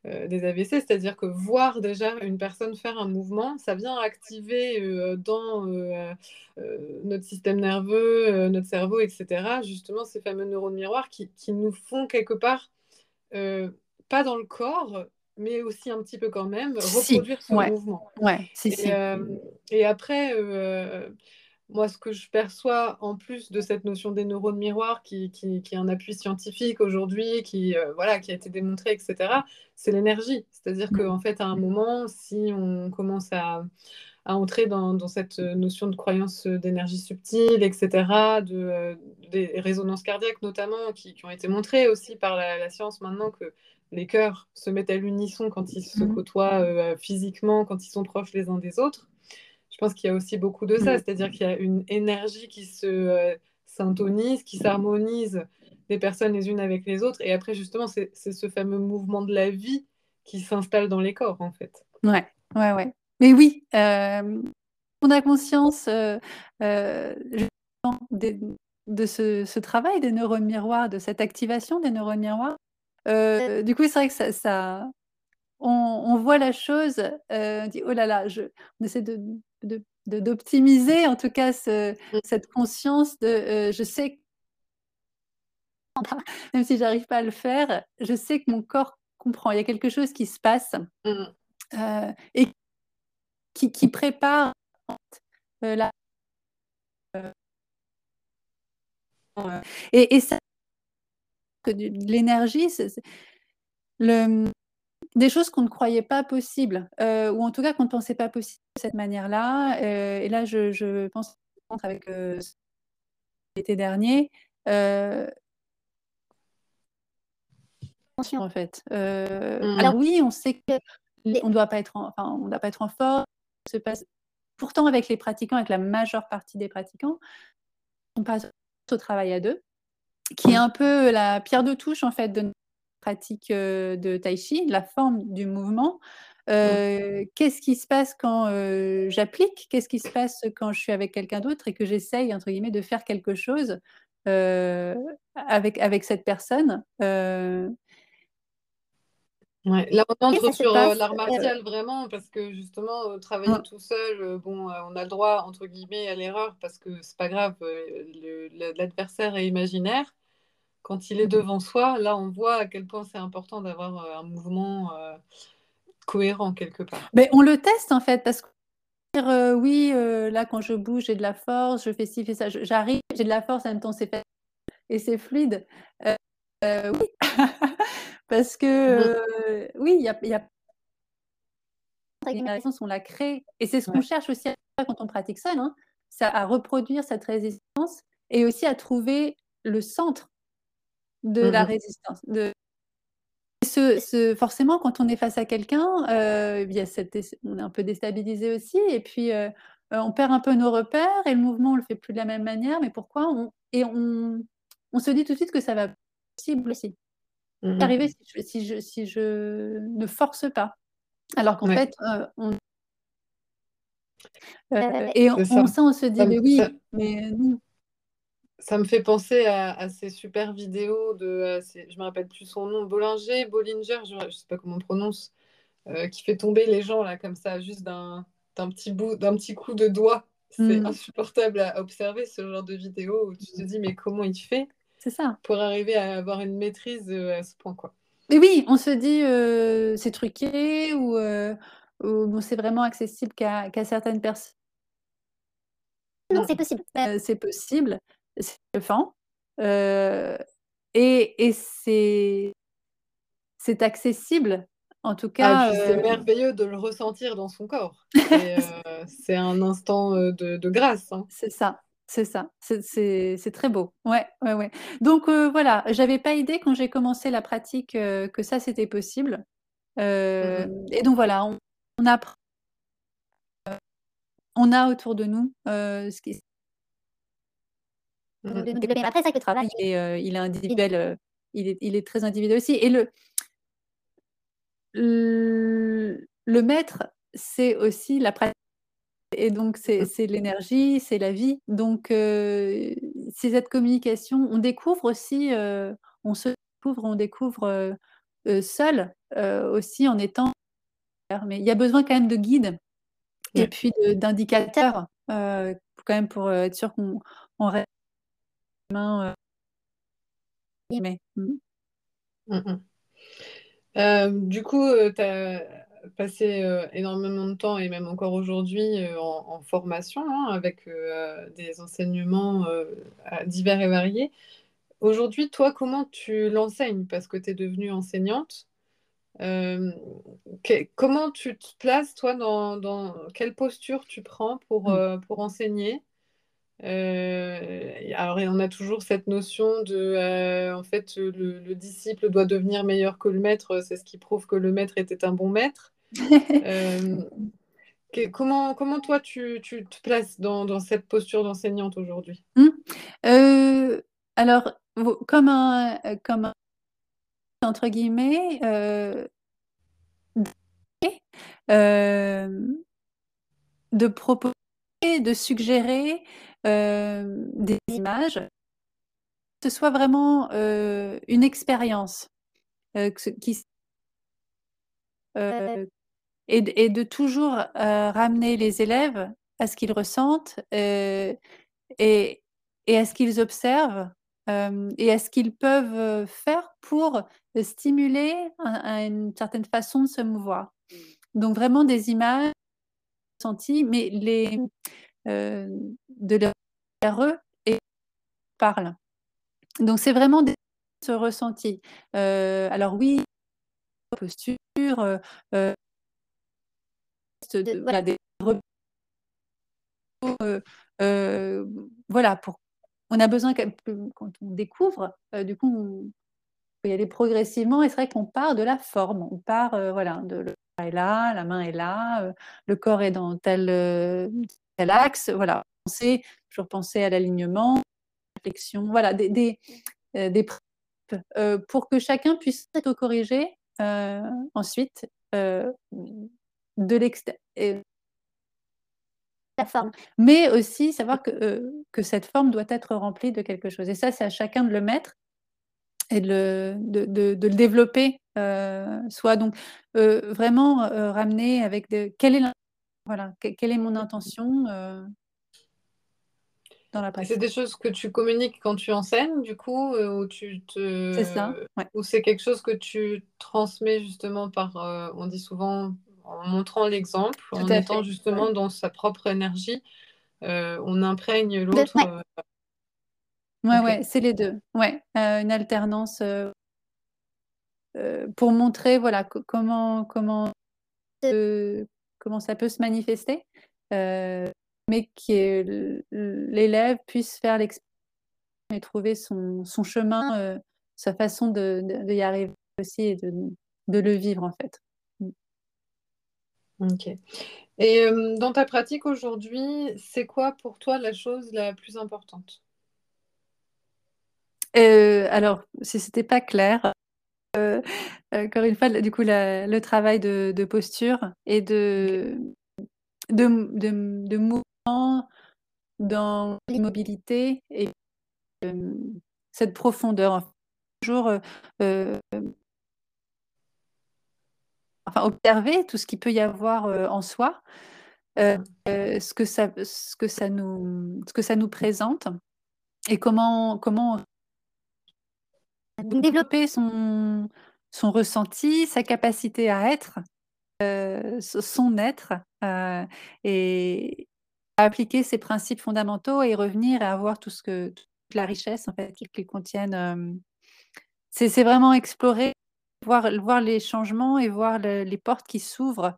euh, des AVC, c'est-à-dire que voir déjà une personne faire un mouvement, ça vient activer euh, dans euh, euh, notre système nerveux, euh, notre cerveau, etc., justement ces fameux neurones miroirs qui, qui nous font quelque part, euh, pas dans le corps, mais aussi un petit peu quand même, Si, reproduire ce ouais, mouvement. ouais, si, Et, si. euh, et après, euh, moi, ce que je perçois en plus de cette notion des neurones miroirs, qui, qui, qui est un appui scientifique aujourd'hui, qui, euh, voilà, qui a été démontré, etc., c'est l'énergie. C'est-à-dire Mm. qu'en fait, à un moment, si on commence à, à entrer dans, dans, cette notion de croyance d'énergie subtile, etc., de, des résonances cardiaques notamment, qui, qui, ont été montrées aussi par la, la, science maintenant, que les cœurs se mettent à l'unisson quand ils se Mm. côtoient euh, physiquement, quand ils sont proches les uns des autres je pense qu'il y a aussi beaucoup de ça, c'est-à-dire qu'il y a une énergie qui se euh, syntonise, qui s'harmonise des personnes les unes avec les autres, et après justement c'est ce fameux mouvement de la vie qui s'installe dans les corps en fait. Ouais, ouais, ouais. Mais oui, euh, on a conscience euh, de, de ce, ce, travail des neurones miroirs, de cette activation des neurones miroirs. Euh, du coup, c'est vrai que ça, ça on, on, voit la chose, on dit oh là là, je, on essaie de d'optimiser en tout cas ce, cette conscience de euh, je sais même si j'arrive pas à le faire je sais que mon corps comprend il y a quelque chose qui se passe mmh. euh, et qui, qui prépare euh, la et, et ça que de l'énergie le des choses qu'on ne croyait pas possibles, euh, ou en tout cas qu'on ne pensait pas possible de cette manière-là. Euh, et là, je, je pense avec euh, l'été dernier. Euh, en fait. Mmh. Alors oui, on sait qu'on ne doit pas être en, enfin, on doit pas être en forme. Se passe... Pourtant, avec les pratiquants, avec la majeure partie des pratiquants, on passe au travail à deux. Qui est un peu la pierre de touche en fait de notre pratique de tai chi, la forme du mouvement. Euh, qu'est-ce qui se passe quand j'applique? Qu'est-ce qui se passe quand je suis avec quelqu'un d'autre et que j'essaye entre guillemets de faire quelque chose avec avec cette personne? Ouais, là, on entre sur l'art martial vraiment parce que justement, travailler tout seul, bon, on a le droit entre guillemets à l'erreur parce que c'est pas grave, l'adversaire est imaginaire. Quand il est devant soi, là, on voit à quel point c'est important d'avoir un mouvement cohérent quelque part. Mais on le teste en fait parce que euh, oui, là quand je bouge, j'ai de la force, je fais ci, fais ça, j'arrive, j'ai de la force, en même temps c'est et c'est fluide. oui, parce que mmh oui, il y a, y a on la crée et c'est ce qu'on cherche aussi quand on pratique seul, hein, ça, à reproduire cette résistance et aussi à trouver le centre de la mmh résistance. De... Ce, ce, forcément, quand on est face à quelqu'un, euh, on est un peu déstabilisé aussi, et puis euh, euh, on perd un peu nos repères, et le mouvement, on le fait plus de la même manière. Mais pourquoi on, Et on, on, se dit tout de suite que ça va possible aussi. Mmh arriver si je, si, je, si je, ne force pas. Alors qu'en fait, on, et on, on, on se dit, mais oui, mais non. Ça me fait penser à, ces super vidéos de, je me rappelle plus son nom, Bollinger, Bollinger, je ne sais pas comment on prononce, euh, qui fait tomber les gens là comme ça, juste d'un petit bout, d'un petit coup de doigt. C'est mm. insupportable à observer ce genre de vidéo où tu te dis mais comment il fait? C'est ça. Pour arriver à avoir une maîtrise euh, à ce point quoi. Mais oui, on se dit euh, c'est truqué ou, bon, c'est vraiment accessible qu'à certaines personnes. Non, c'est possible. c'est possible c'est bluffant. Euh, et, et c'est, c'est accessible, en tout ah, cas. c'est euh, merveilleux de le ressentir dans son corps. C'est, euh, un instant de, de grâce. Hein. C'est ça. C'est ça, c'est très beau. Ouais, ouais, ouais. Donc voilà, j'avais pas idée quand j'ai commencé la pratique que ça c'était possible. Mmh et donc voilà, on, on apprend, on a autour de nous ce qui après, ça que le travail. Euh, il est individuel, euh, il, est, il est très individuel aussi. Et le, le, maître, c'est aussi la pratique. Et donc, c'est mmh. l'énergie, c'est la vie. Donc, euh, c'est cette communication. On découvre aussi, on se découvre, on découvre seul aussi en étant. Mais il y a besoin quand même de guides et puis d'indicateurs, quand même pour être sûr qu'on reste euh, mmh. Mmh, mmh. Euh, du coup, euh, tu as passé énormément de temps et même encore aujourd'hui en, formation hein, avec des enseignements divers et variés. Aujourd'hui, toi, comment tu l'enseignes? Parce que tu es devenue enseignante. comment tu te places, toi, dans, dans, quelle posture tu prends pour, pour enseigner? Euh, alors, on a toujours cette notion de, euh, en fait, le, disciple doit devenir meilleur que le maître. C'est ce qui prouve que le maître était un bon maître. Euh, comment, comment toi, tu, te places dans, cette posture d'enseignante aujourd'hui? Mmh. Alors, comme un, comme un, entre guillemets, de proposer, de suggérer euh, des images, que ce soit vraiment euh, une expérience euh, et, de toujours ramener les élèves à ce qu'ils ressentent et, et, à ce qu'ils observent et à ce qu'ils peuvent faire pour stimuler une certaine façon de se mouvoir. Donc vraiment des images senties, mais les, de leur eux et parle. Donc c'est vraiment des, ce ressenti. alors oui, posture, euh, voilà, des voilà, pour, on a besoin quand on découvre, du coup, on peut y aller progressivement et c'est vrai qu'on part de la forme, on part, voilà, de le est là, la main est là, le corps est dans tel, tel axe, voilà. Penser, toujours penser à l'alignement, réflexion, voilà, des, des principes pour que chacun puisse s'auto-corriger ensuite de l'extérieur la forme. Mais aussi savoir que, euh, que cette forme doit être remplie de quelque chose. Et ça, c'est à chacun de le mettre et de le, de, de, de le développer, euh, soit donc euh, vraiment euh, ramener avec de, quelle est voilà, quelle est mon intention euh, dans la pratique. C'est des choses que tu communiques quand tu enseignes, du coup, euh, ou tu te, c'est ça, ouais. ou c'est quelque chose que tu transmets justement par, on dit souvent en montrant l'exemple, en étant fait. justement dans sa propre énergie, euh, on imprègne l'autre. Ouais, euh... ouais, okay. ouais c'est les deux. Ouais, euh, une alternance pour montrer voilà comment comment comment ça peut se manifester, mais que l'élève puisse faire l'expérience et trouver son, son chemin, sa façon de, de, de, y arriver aussi et de, de le vivre en fait. Ok. Et euh, dans ta pratique aujourd'hui, c'est quoi pour toi la chose la plus importante? Euh, Alors, si c'était pas clair, euh, encore une fois, du coup, le travail de, posture et de, de, mouvement dans l'immobilité et cette profondeur. Toujours enfin, observer tout ce qu'il peut y avoir euh, en soi, euh, euh, ce, que ça, ce, que ça nous, ce que ça nous présente et comment, comment développer son, son ressenti, sa capacité à être, euh, son être, et à appliquer ces principes fondamentaux et revenir et avoir tout ce que toute la richesse en fait qu'ils contiennent. C'est vraiment explorer voir, les changements et voir le, les portes qui s'ouvrent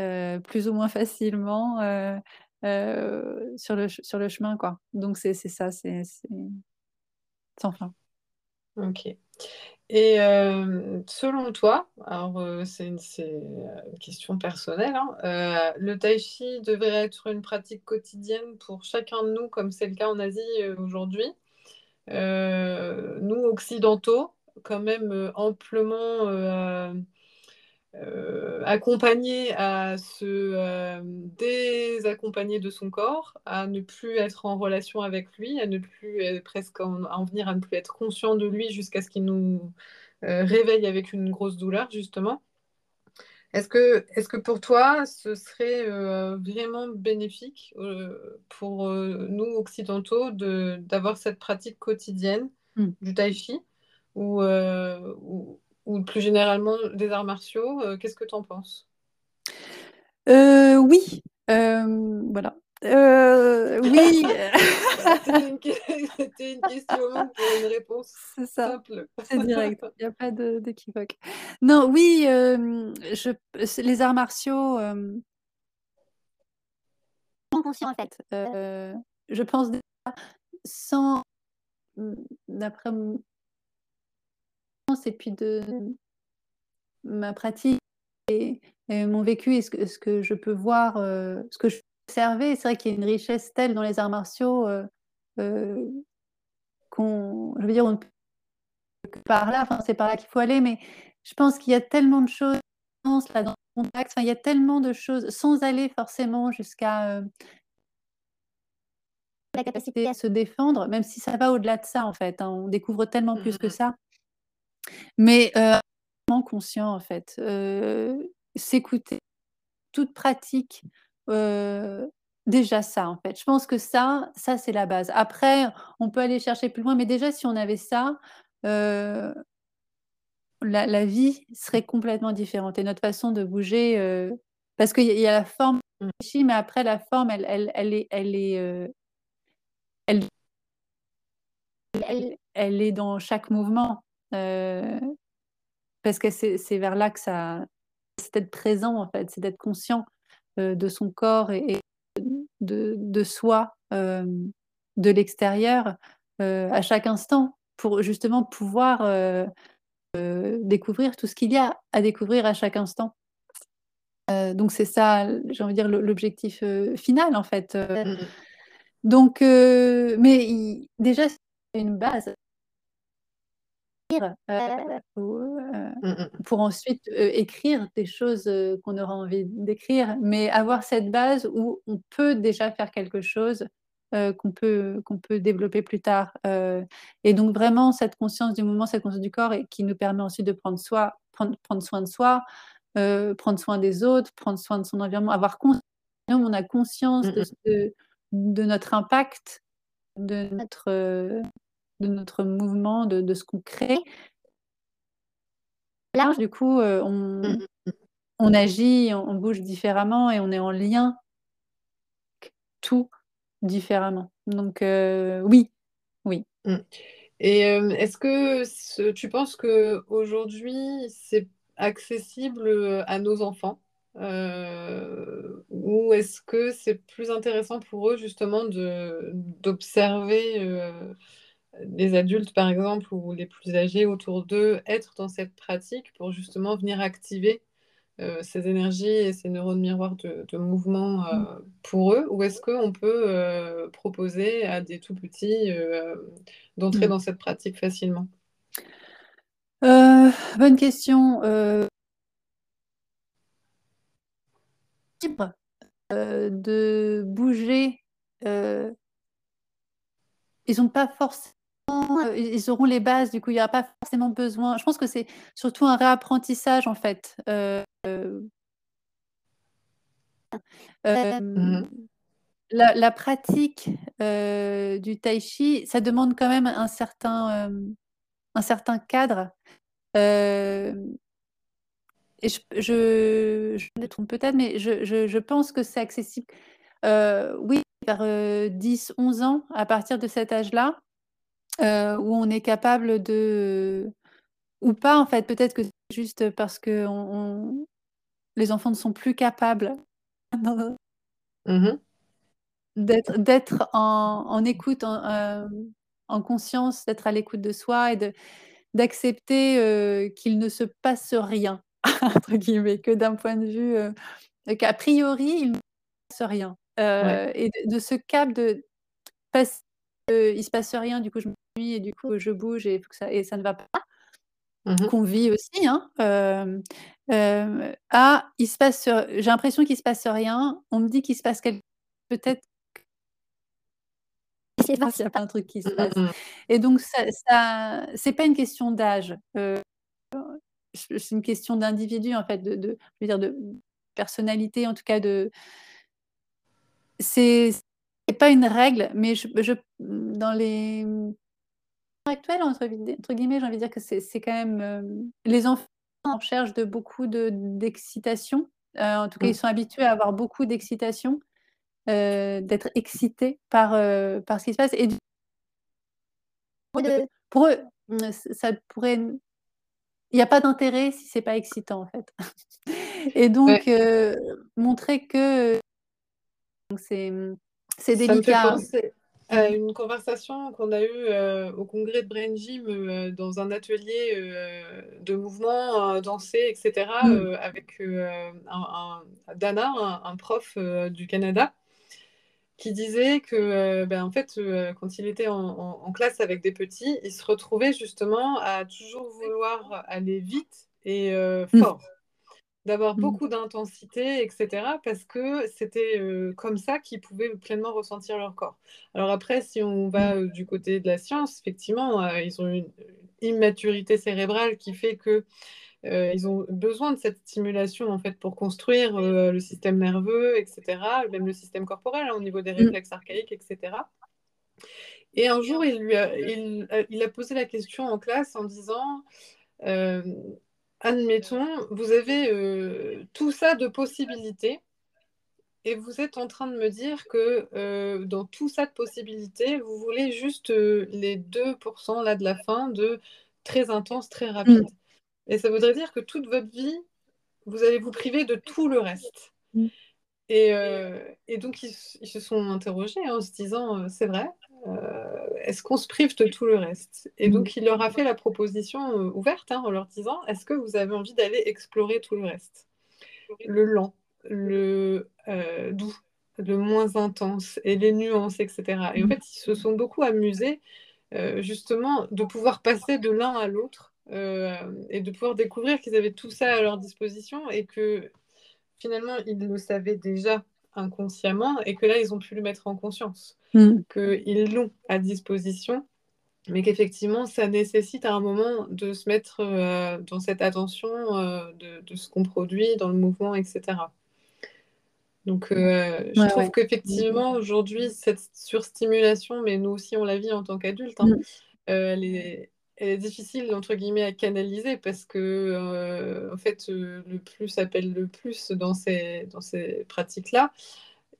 euh, plus ou moins facilement euh, euh, sur, le, sur le chemin. Quoi. Donc, c'est ça, c'est sans fin. Ok. Et selon toi, alors c'est une, question personnelle, hein, le tai chi devrait être une pratique quotidienne pour chacun de nous, comme c'est le cas en Asie aujourd'hui. nous, occidentaux, quand même euh, amplement euh, euh, accompagné à se désaccompagner de son corps, à ne plus être en relation avec lui, à ne plus presque en, à en venir à ne plus être conscient de lui jusqu'à ce qu'il nous réveille avec une grosse douleur, justement. Est-ce que, est que pour toi, ce serait euh, vraiment bénéfique euh, pour euh, nous occidentaux d'avoir cette pratique quotidienne mm. du tai chi? Ou, euh, ou, ou, plus généralement des arts martiaux. Euh, qu'est-ce que tu en penses? Euh, Oui, voilà. oui. C'était une, une, question pour une réponse simple. C'est direct, il n'y a pas d'équivoque. Non, oui, je, les arts martiaux conscient en fait. Euh, je pense sans, d'après et puis de ma pratique et, et mon vécu et ce que, ce que, je peux voir, euh, ce que je peux observer. C'est vrai qu'il y a une richesse telle dans les arts martiaux euh, euh, qu'on, je veux dire, on par là, enfin, c'est par là qu'il faut aller, mais je pense qu'il y a tellement de choses là dans le contact, enfin, il y a tellement de choses sans aller forcément jusqu'à la capacité à se défendre, même si ça va au-delà de ça en fait. Hein, on découvre tellement plus que ça. Mais euh, conscient en fait, euh, s'écouter, toute pratique, euh, déjà ça en fait. Je pense que ça, ça c'est la base. Après, on peut aller chercher plus loin, mais déjà si on avait ça, euh, la, la, vie serait complètement différente et notre façon de bouger, euh, parce qu'il y, y, a la forme, mais après la forme, elle, elle, elle est, elle est, elle est dans chaque mouvement. Euh, parce que c'est vers là que ça. C'est d'être présent, en fait, c'est d'être conscient euh, de son corps et, et de, de, soi, euh, de l'extérieur, à chaque instant, pour justement pouvoir découvrir tout ce qu'il y a à découvrir à chaque instant. donc, c'est ça, j'ai envie de dire, l'objectif final, en fait. Donc, mais il, déjà, c'est une base mmh, mmh. Pour ensuite écrire des choses qu'on aura envie d'écrire, mais avoir cette base où on peut déjà faire quelque chose qu'on peut, qu'on peut développer plus tard. et donc vraiment cette conscience du mouvement, cette conscience du corps et qui nous permet ensuite de prendre, soi, prendre, prendre soin de soi, prendre soin des autres, prendre soin de son environnement, avoir conscience, on a conscience de, de, de, notre impact, de notre, de notre mouvement, de, de ce qu'on crée. Là, du coup, on, mmh on agit, on, bouge différemment et on est en lien tout différemment. Donc oui, oui. Mmh. Et est-ce que tu penses que aujourd'hui c'est accessible à nos enfants ou est-ce que c'est plus intéressant pour eux justement d'observer les adultes, par exemple, ou les plus âgés autour d'eux, être dans cette pratique pour justement venir activer euh, ces énergies et ces neurones miroirs de, mouvement euh, mm. pour eux? Ou est-ce qu'on peut euh, proposer à des tout petits d'entrer mm. dans cette pratique facilement? Bonne question. de bouger. ils n'ont pas forcément ils auront les bases, du coup, il n'y aura pas forcément besoin. Je pense que c'est surtout un réapprentissage, en fait. Mmh la, pratique du tai chi, ça demande quand même un certain, un certain cadre. et je, je, me trompe peut-être, mais je, je, pense que c'est accessible, oui, vers 10-11 ans, à partir de cet âge-là. Euh, où on est capable de ou pas en fait, peut-être que c'est juste parce que on les enfants ne sont plus capables mmh d'être d'être en en écoute, en, euh, en conscience, d'être à l'écoute de soi et de d'accepter, euh, qu'il ne se passe «rien» entre guillemets, que d'un point de vue, qu'a priori, il ne se passe rien, et de de ce cap de passer il se passe rien, du coup je et du coup je bouge et, ça, et ça ne va pas. Mmh Qu'on vit aussi, hein, ah, il se passe, j'ai l'impression qu'il se passe rien. On me dit qu'il se passe quelque peut-être s'il n'y a pas un truc qui se passe. Mmh et donc ça, ça c'est pas une question d'âge. c'est une question d'individu en fait, de, de, je veux dire de personnalité, en tout cas de. C'est pas une règle, mais je, je dans les actuels, entre, entre guillemets, j'ai envie de dire que c'est quand même euh, les enfants en recherche de beaucoup d'excitation. Euh, en tout cas, ils mmh. sont habitués à avoir beaucoup d'excitation, euh, d'être excités par, par ce qui se passe. Et pour eux, ça pourrait. Il n'y a pas d'intérêt si c'est pas excitant, en fait. Et donc, montrer que c'est délicat. Ça une conversation qu'on a eue euh, au congrès de Brain Gym euh, dans un atelier euh, de mouvement dansé, etc., mm. avec un, Dana, un, prof du Canada, qui disait que, ben, en fait, quand il était en, classe avec des petits, il se retrouvait justement à toujours vouloir aller vite et mm. D'avoir mmh. beaucoup d'intensité, etc. Parce que c'était euh, comme ça qu'ils pouvaient pleinement ressentir leur corps. Alors après, si on va euh, du côté de la science, effectivement, euh, ils ont une immaturité cérébrale qui fait que ils ont besoin de cette stimulation en fait pour construire le système nerveux, etc. Même le système corporel hein, au niveau des mmh. réflexes archaïques, etc. Et un jour, il, lui a, il, il a posé la question en classe en disant admettons, vous avez euh, tout ça de possibilités et vous êtes en train de me dire que euh, dans tout ça de possibilités, vous voulez juste euh, les 2% là de la fin de très intense, très rapide. Mm. Et ça voudrait dire que toute votre vie, vous allez vous priver de tout le reste. Mm. Et, et, donc, ils, se sont interrogés hein, en se disant, c'est vrai, est-ce qu'on se prive de tout le reste? Et donc, il leur a fait la proposition euh, ouverte hein, en leur disant, est-ce que vous avez envie d'aller explorer tout le reste? Le lent, le euh, doux, le moins intense et les nuances, etc. Et en fait, ils se sont beaucoup amusés justement de pouvoir passer de l'un à l'autre et de pouvoir découvrir qu'ils avaient tout ça à leur disposition et que finalement ils le savaient déjà inconsciemment et que là ils ont pu le mettre en conscience, mm. qu'ils l'ont à disposition mais qu'effectivement, ça nécessite à un moment de se mettre euh, dans cette attention euh, de, ce qu'on produit, dans le mouvement, etc. Donc, euh, je trouve qu'effectivement, aujourd'hui, cette surstimulation, mais nous aussi, on la vit en tant qu'adultes, hein, mm. elle, est, difficile, entre guillemets, à canaliser parce que, en fait, le plus appelle le plus dans ces, dans ces pratiques-là.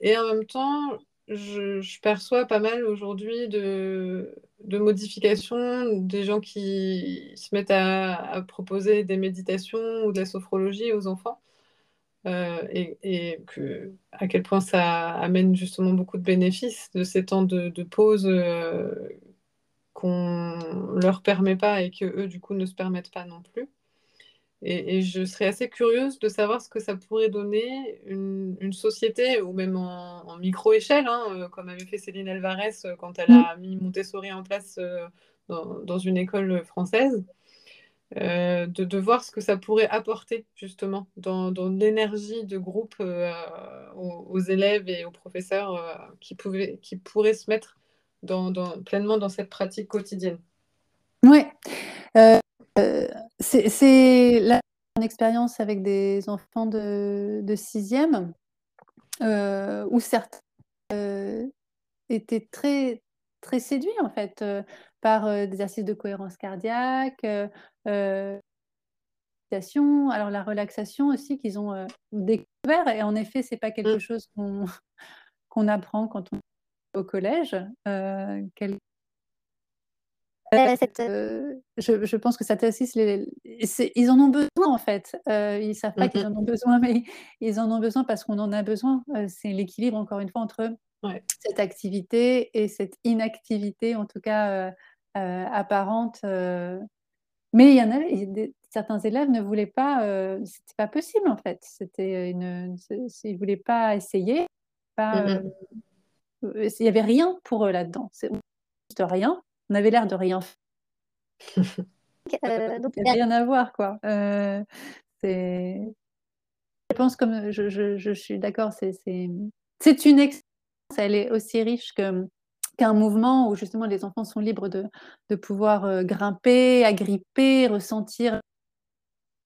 Et en même temps, je, perçois pas mal aujourd'hui de, modifications, des gens qui se mettent à, proposer des méditations ou de la sophrologie aux enfants. Euh, et, que, à quel point ça amène justement beaucoup de bénéfices de ces temps de, pause euh, qu'on leur permet pas et que eux du coup ne se permettent pas non plus. Et, je serais assez curieuse de savoir ce que ça pourrait donner une, société, ou même en, micro-échelle, hein, euh, comme avait fait Céline Alvarez euh, quand elle a mm. mis Montessori en place euh, dans, une école française, de, voir ce que ça pourrait apporter justement dans, l'énergie de groupe aux, élèves et aux professeurs qui, pouvaient, qui pourraient se mettre dans, pleinement dans cette pratique quotidienne. Oui. Euh, c'est la mon expérience avec des enfants de, de sixième, euh, où certains euh, étaient très, très séduits en fait par des exercices de cohérence cardiaque, alors la relaxation aussi qu'ils ont découvert. Et en effet, c'est pas quelque mmh. chose qu'on apprend quand on au collège. Euh, euh, je, je, pense que ça t'assiste. Les, ils en ont besoin en fait. Euh, ils savent pas qu'ils en ont besoin, mais ils en ont besoin parce qu'on en a besoin. Euh, c'est l'équilibre encore une fois entre cette activité et cette inactivité, en tout cas apparente. Mais il y en a, certains élèves ne voulaient pas. C'était pas possible en fait. C'était une, ils voulaient pas essayer. Pas, il y avait rien pour eux là-dedans. C'est juste rien on avait l'air de rien faire. Euh, donc, il n'y a rien à voir, quoi. Euh, c'est... Je pense, comme je, je, je suis d'accord, c'est, c'est, c'est une expérience, elle est aussi riche que, qu'un mouvement où justement les enfants sont libres de, de pouvoir euh, grimper, agripper, ressentir.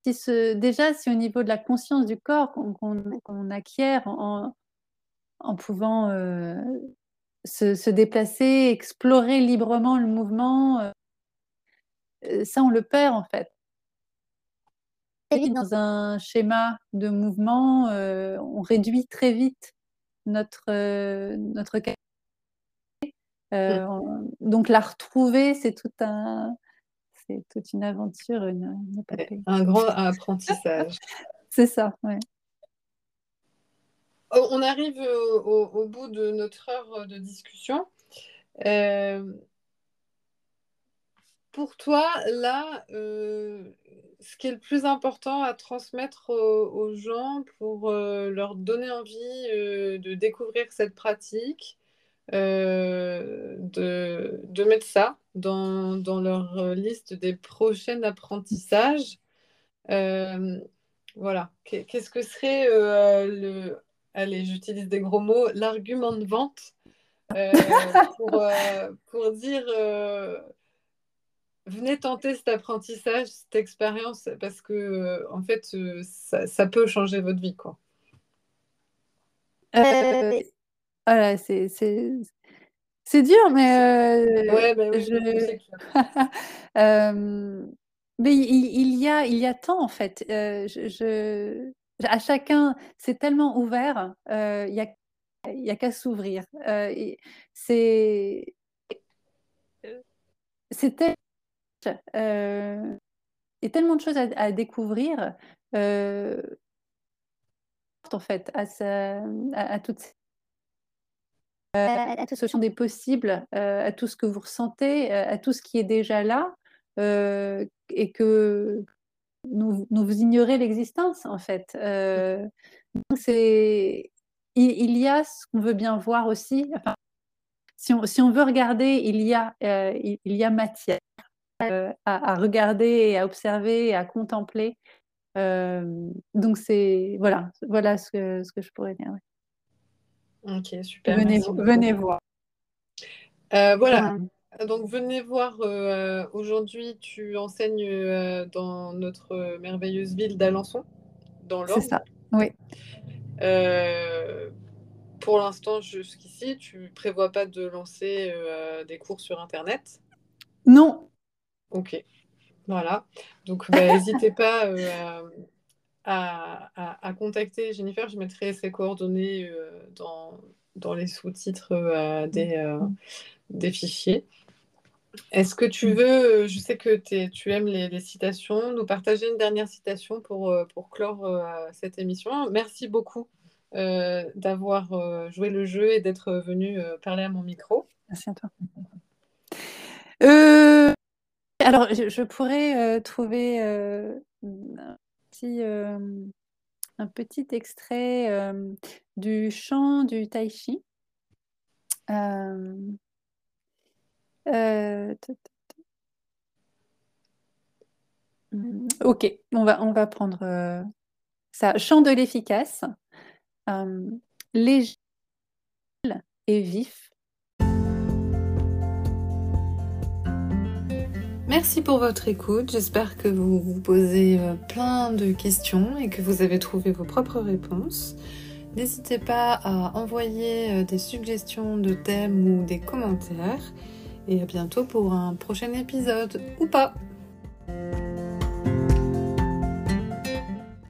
Si ce, déjà, si au niveau de la conscience du corps qu'on, qu'on, acquiert en, en pouvant euh, se, déplacer, explorer librement le mouvement, euh, euh, ça on le perd en fait. Et dans un schéma de mouvement, euh, on réduit très vite notre, notre capacité. Mmh. donc la retrouver, c'est tout un, c'est toute une aventure, un grand apprentissage. c'est ça, ouais. Oh, on arrive au, bout de notre heure de discussion. Euh, pour toi, là, euh, ce qui est le plus important à transmettre aux, gens pour euh, leur donner envie de découvrir cette pratique, de, mettre ça dans, dans, leur liste des prochains apprentissages, voilà, qu'est-ce que serait le, allez, j'utilise des gros mots, l'argument de vente euh, euh, pour, dire euh, venez tenter cet apprentissage, cette expérience, parce que en fait, ça, peut changer votre vie. Quoi. voilà, c'est, c'est, dur, mais, ouais, bah oui, je... mais il, y a, il y a tant en fait. je à chacun, c'est tellement ouvert, il n'y a, qu'à s'ouvrir. c'est euh, il y a tellement de choses à, découvrir en fait à, à, toutes à, tout ce champ des possibles, à tout ce que vous ressentez, à tout ce qui est déjà là et que nous, vous ignorez l'existence, en fait. Euh, c'est, il, y a ce qu'on veut bien voir aussi. si, on, si, on, veut regarder, il y a, il, il, y a matière à, à, regarder et à observer et à contempler. donc c'est voilà, voilà ce que, ce que je pourrais dire. Ok, super. Venez, venez voir. Euh, voilà. Donc venez voir. Euh, Aujourd'hui, tu enseignes euh, dans notre merveilleuse ville d'Alençon, dans l'Orne. C'est ça. Oui. Euh, pour l'instant, jusqu'ici, tu prévois pas de lancer des cours sur Internet? Non. Ok. Voilà. Donc, bah, n'hésitez pas à, à, à, contacter Jennifer. Je mettrai ses coordonnées dans, dans les sous-titres des, des fichiers. Est-ce que tu veux, je sais que tu aimes les, citations, nous partager une dernière citation pour, pour clore cette émission Merci beaucoup d'avoir joué le jeu et d'être venu parler à mon micro. Merci à toi. Euh, alors, je, je pourrais trouver un petit, un petit extrait du chant du tai chi. Euh, euh, ok, on va, on va prendre euh, ça. Chant de l'efficace, euh, léger et vif. Merci pour votre écoute. J'espère que vous vous posez plein de questions et que vous avez trouvé vos propres réponses. N'hésitez pas à envoyer des suggestions de thèmes ou des commentaires et à bientôt pour un prochain épisode ou pas.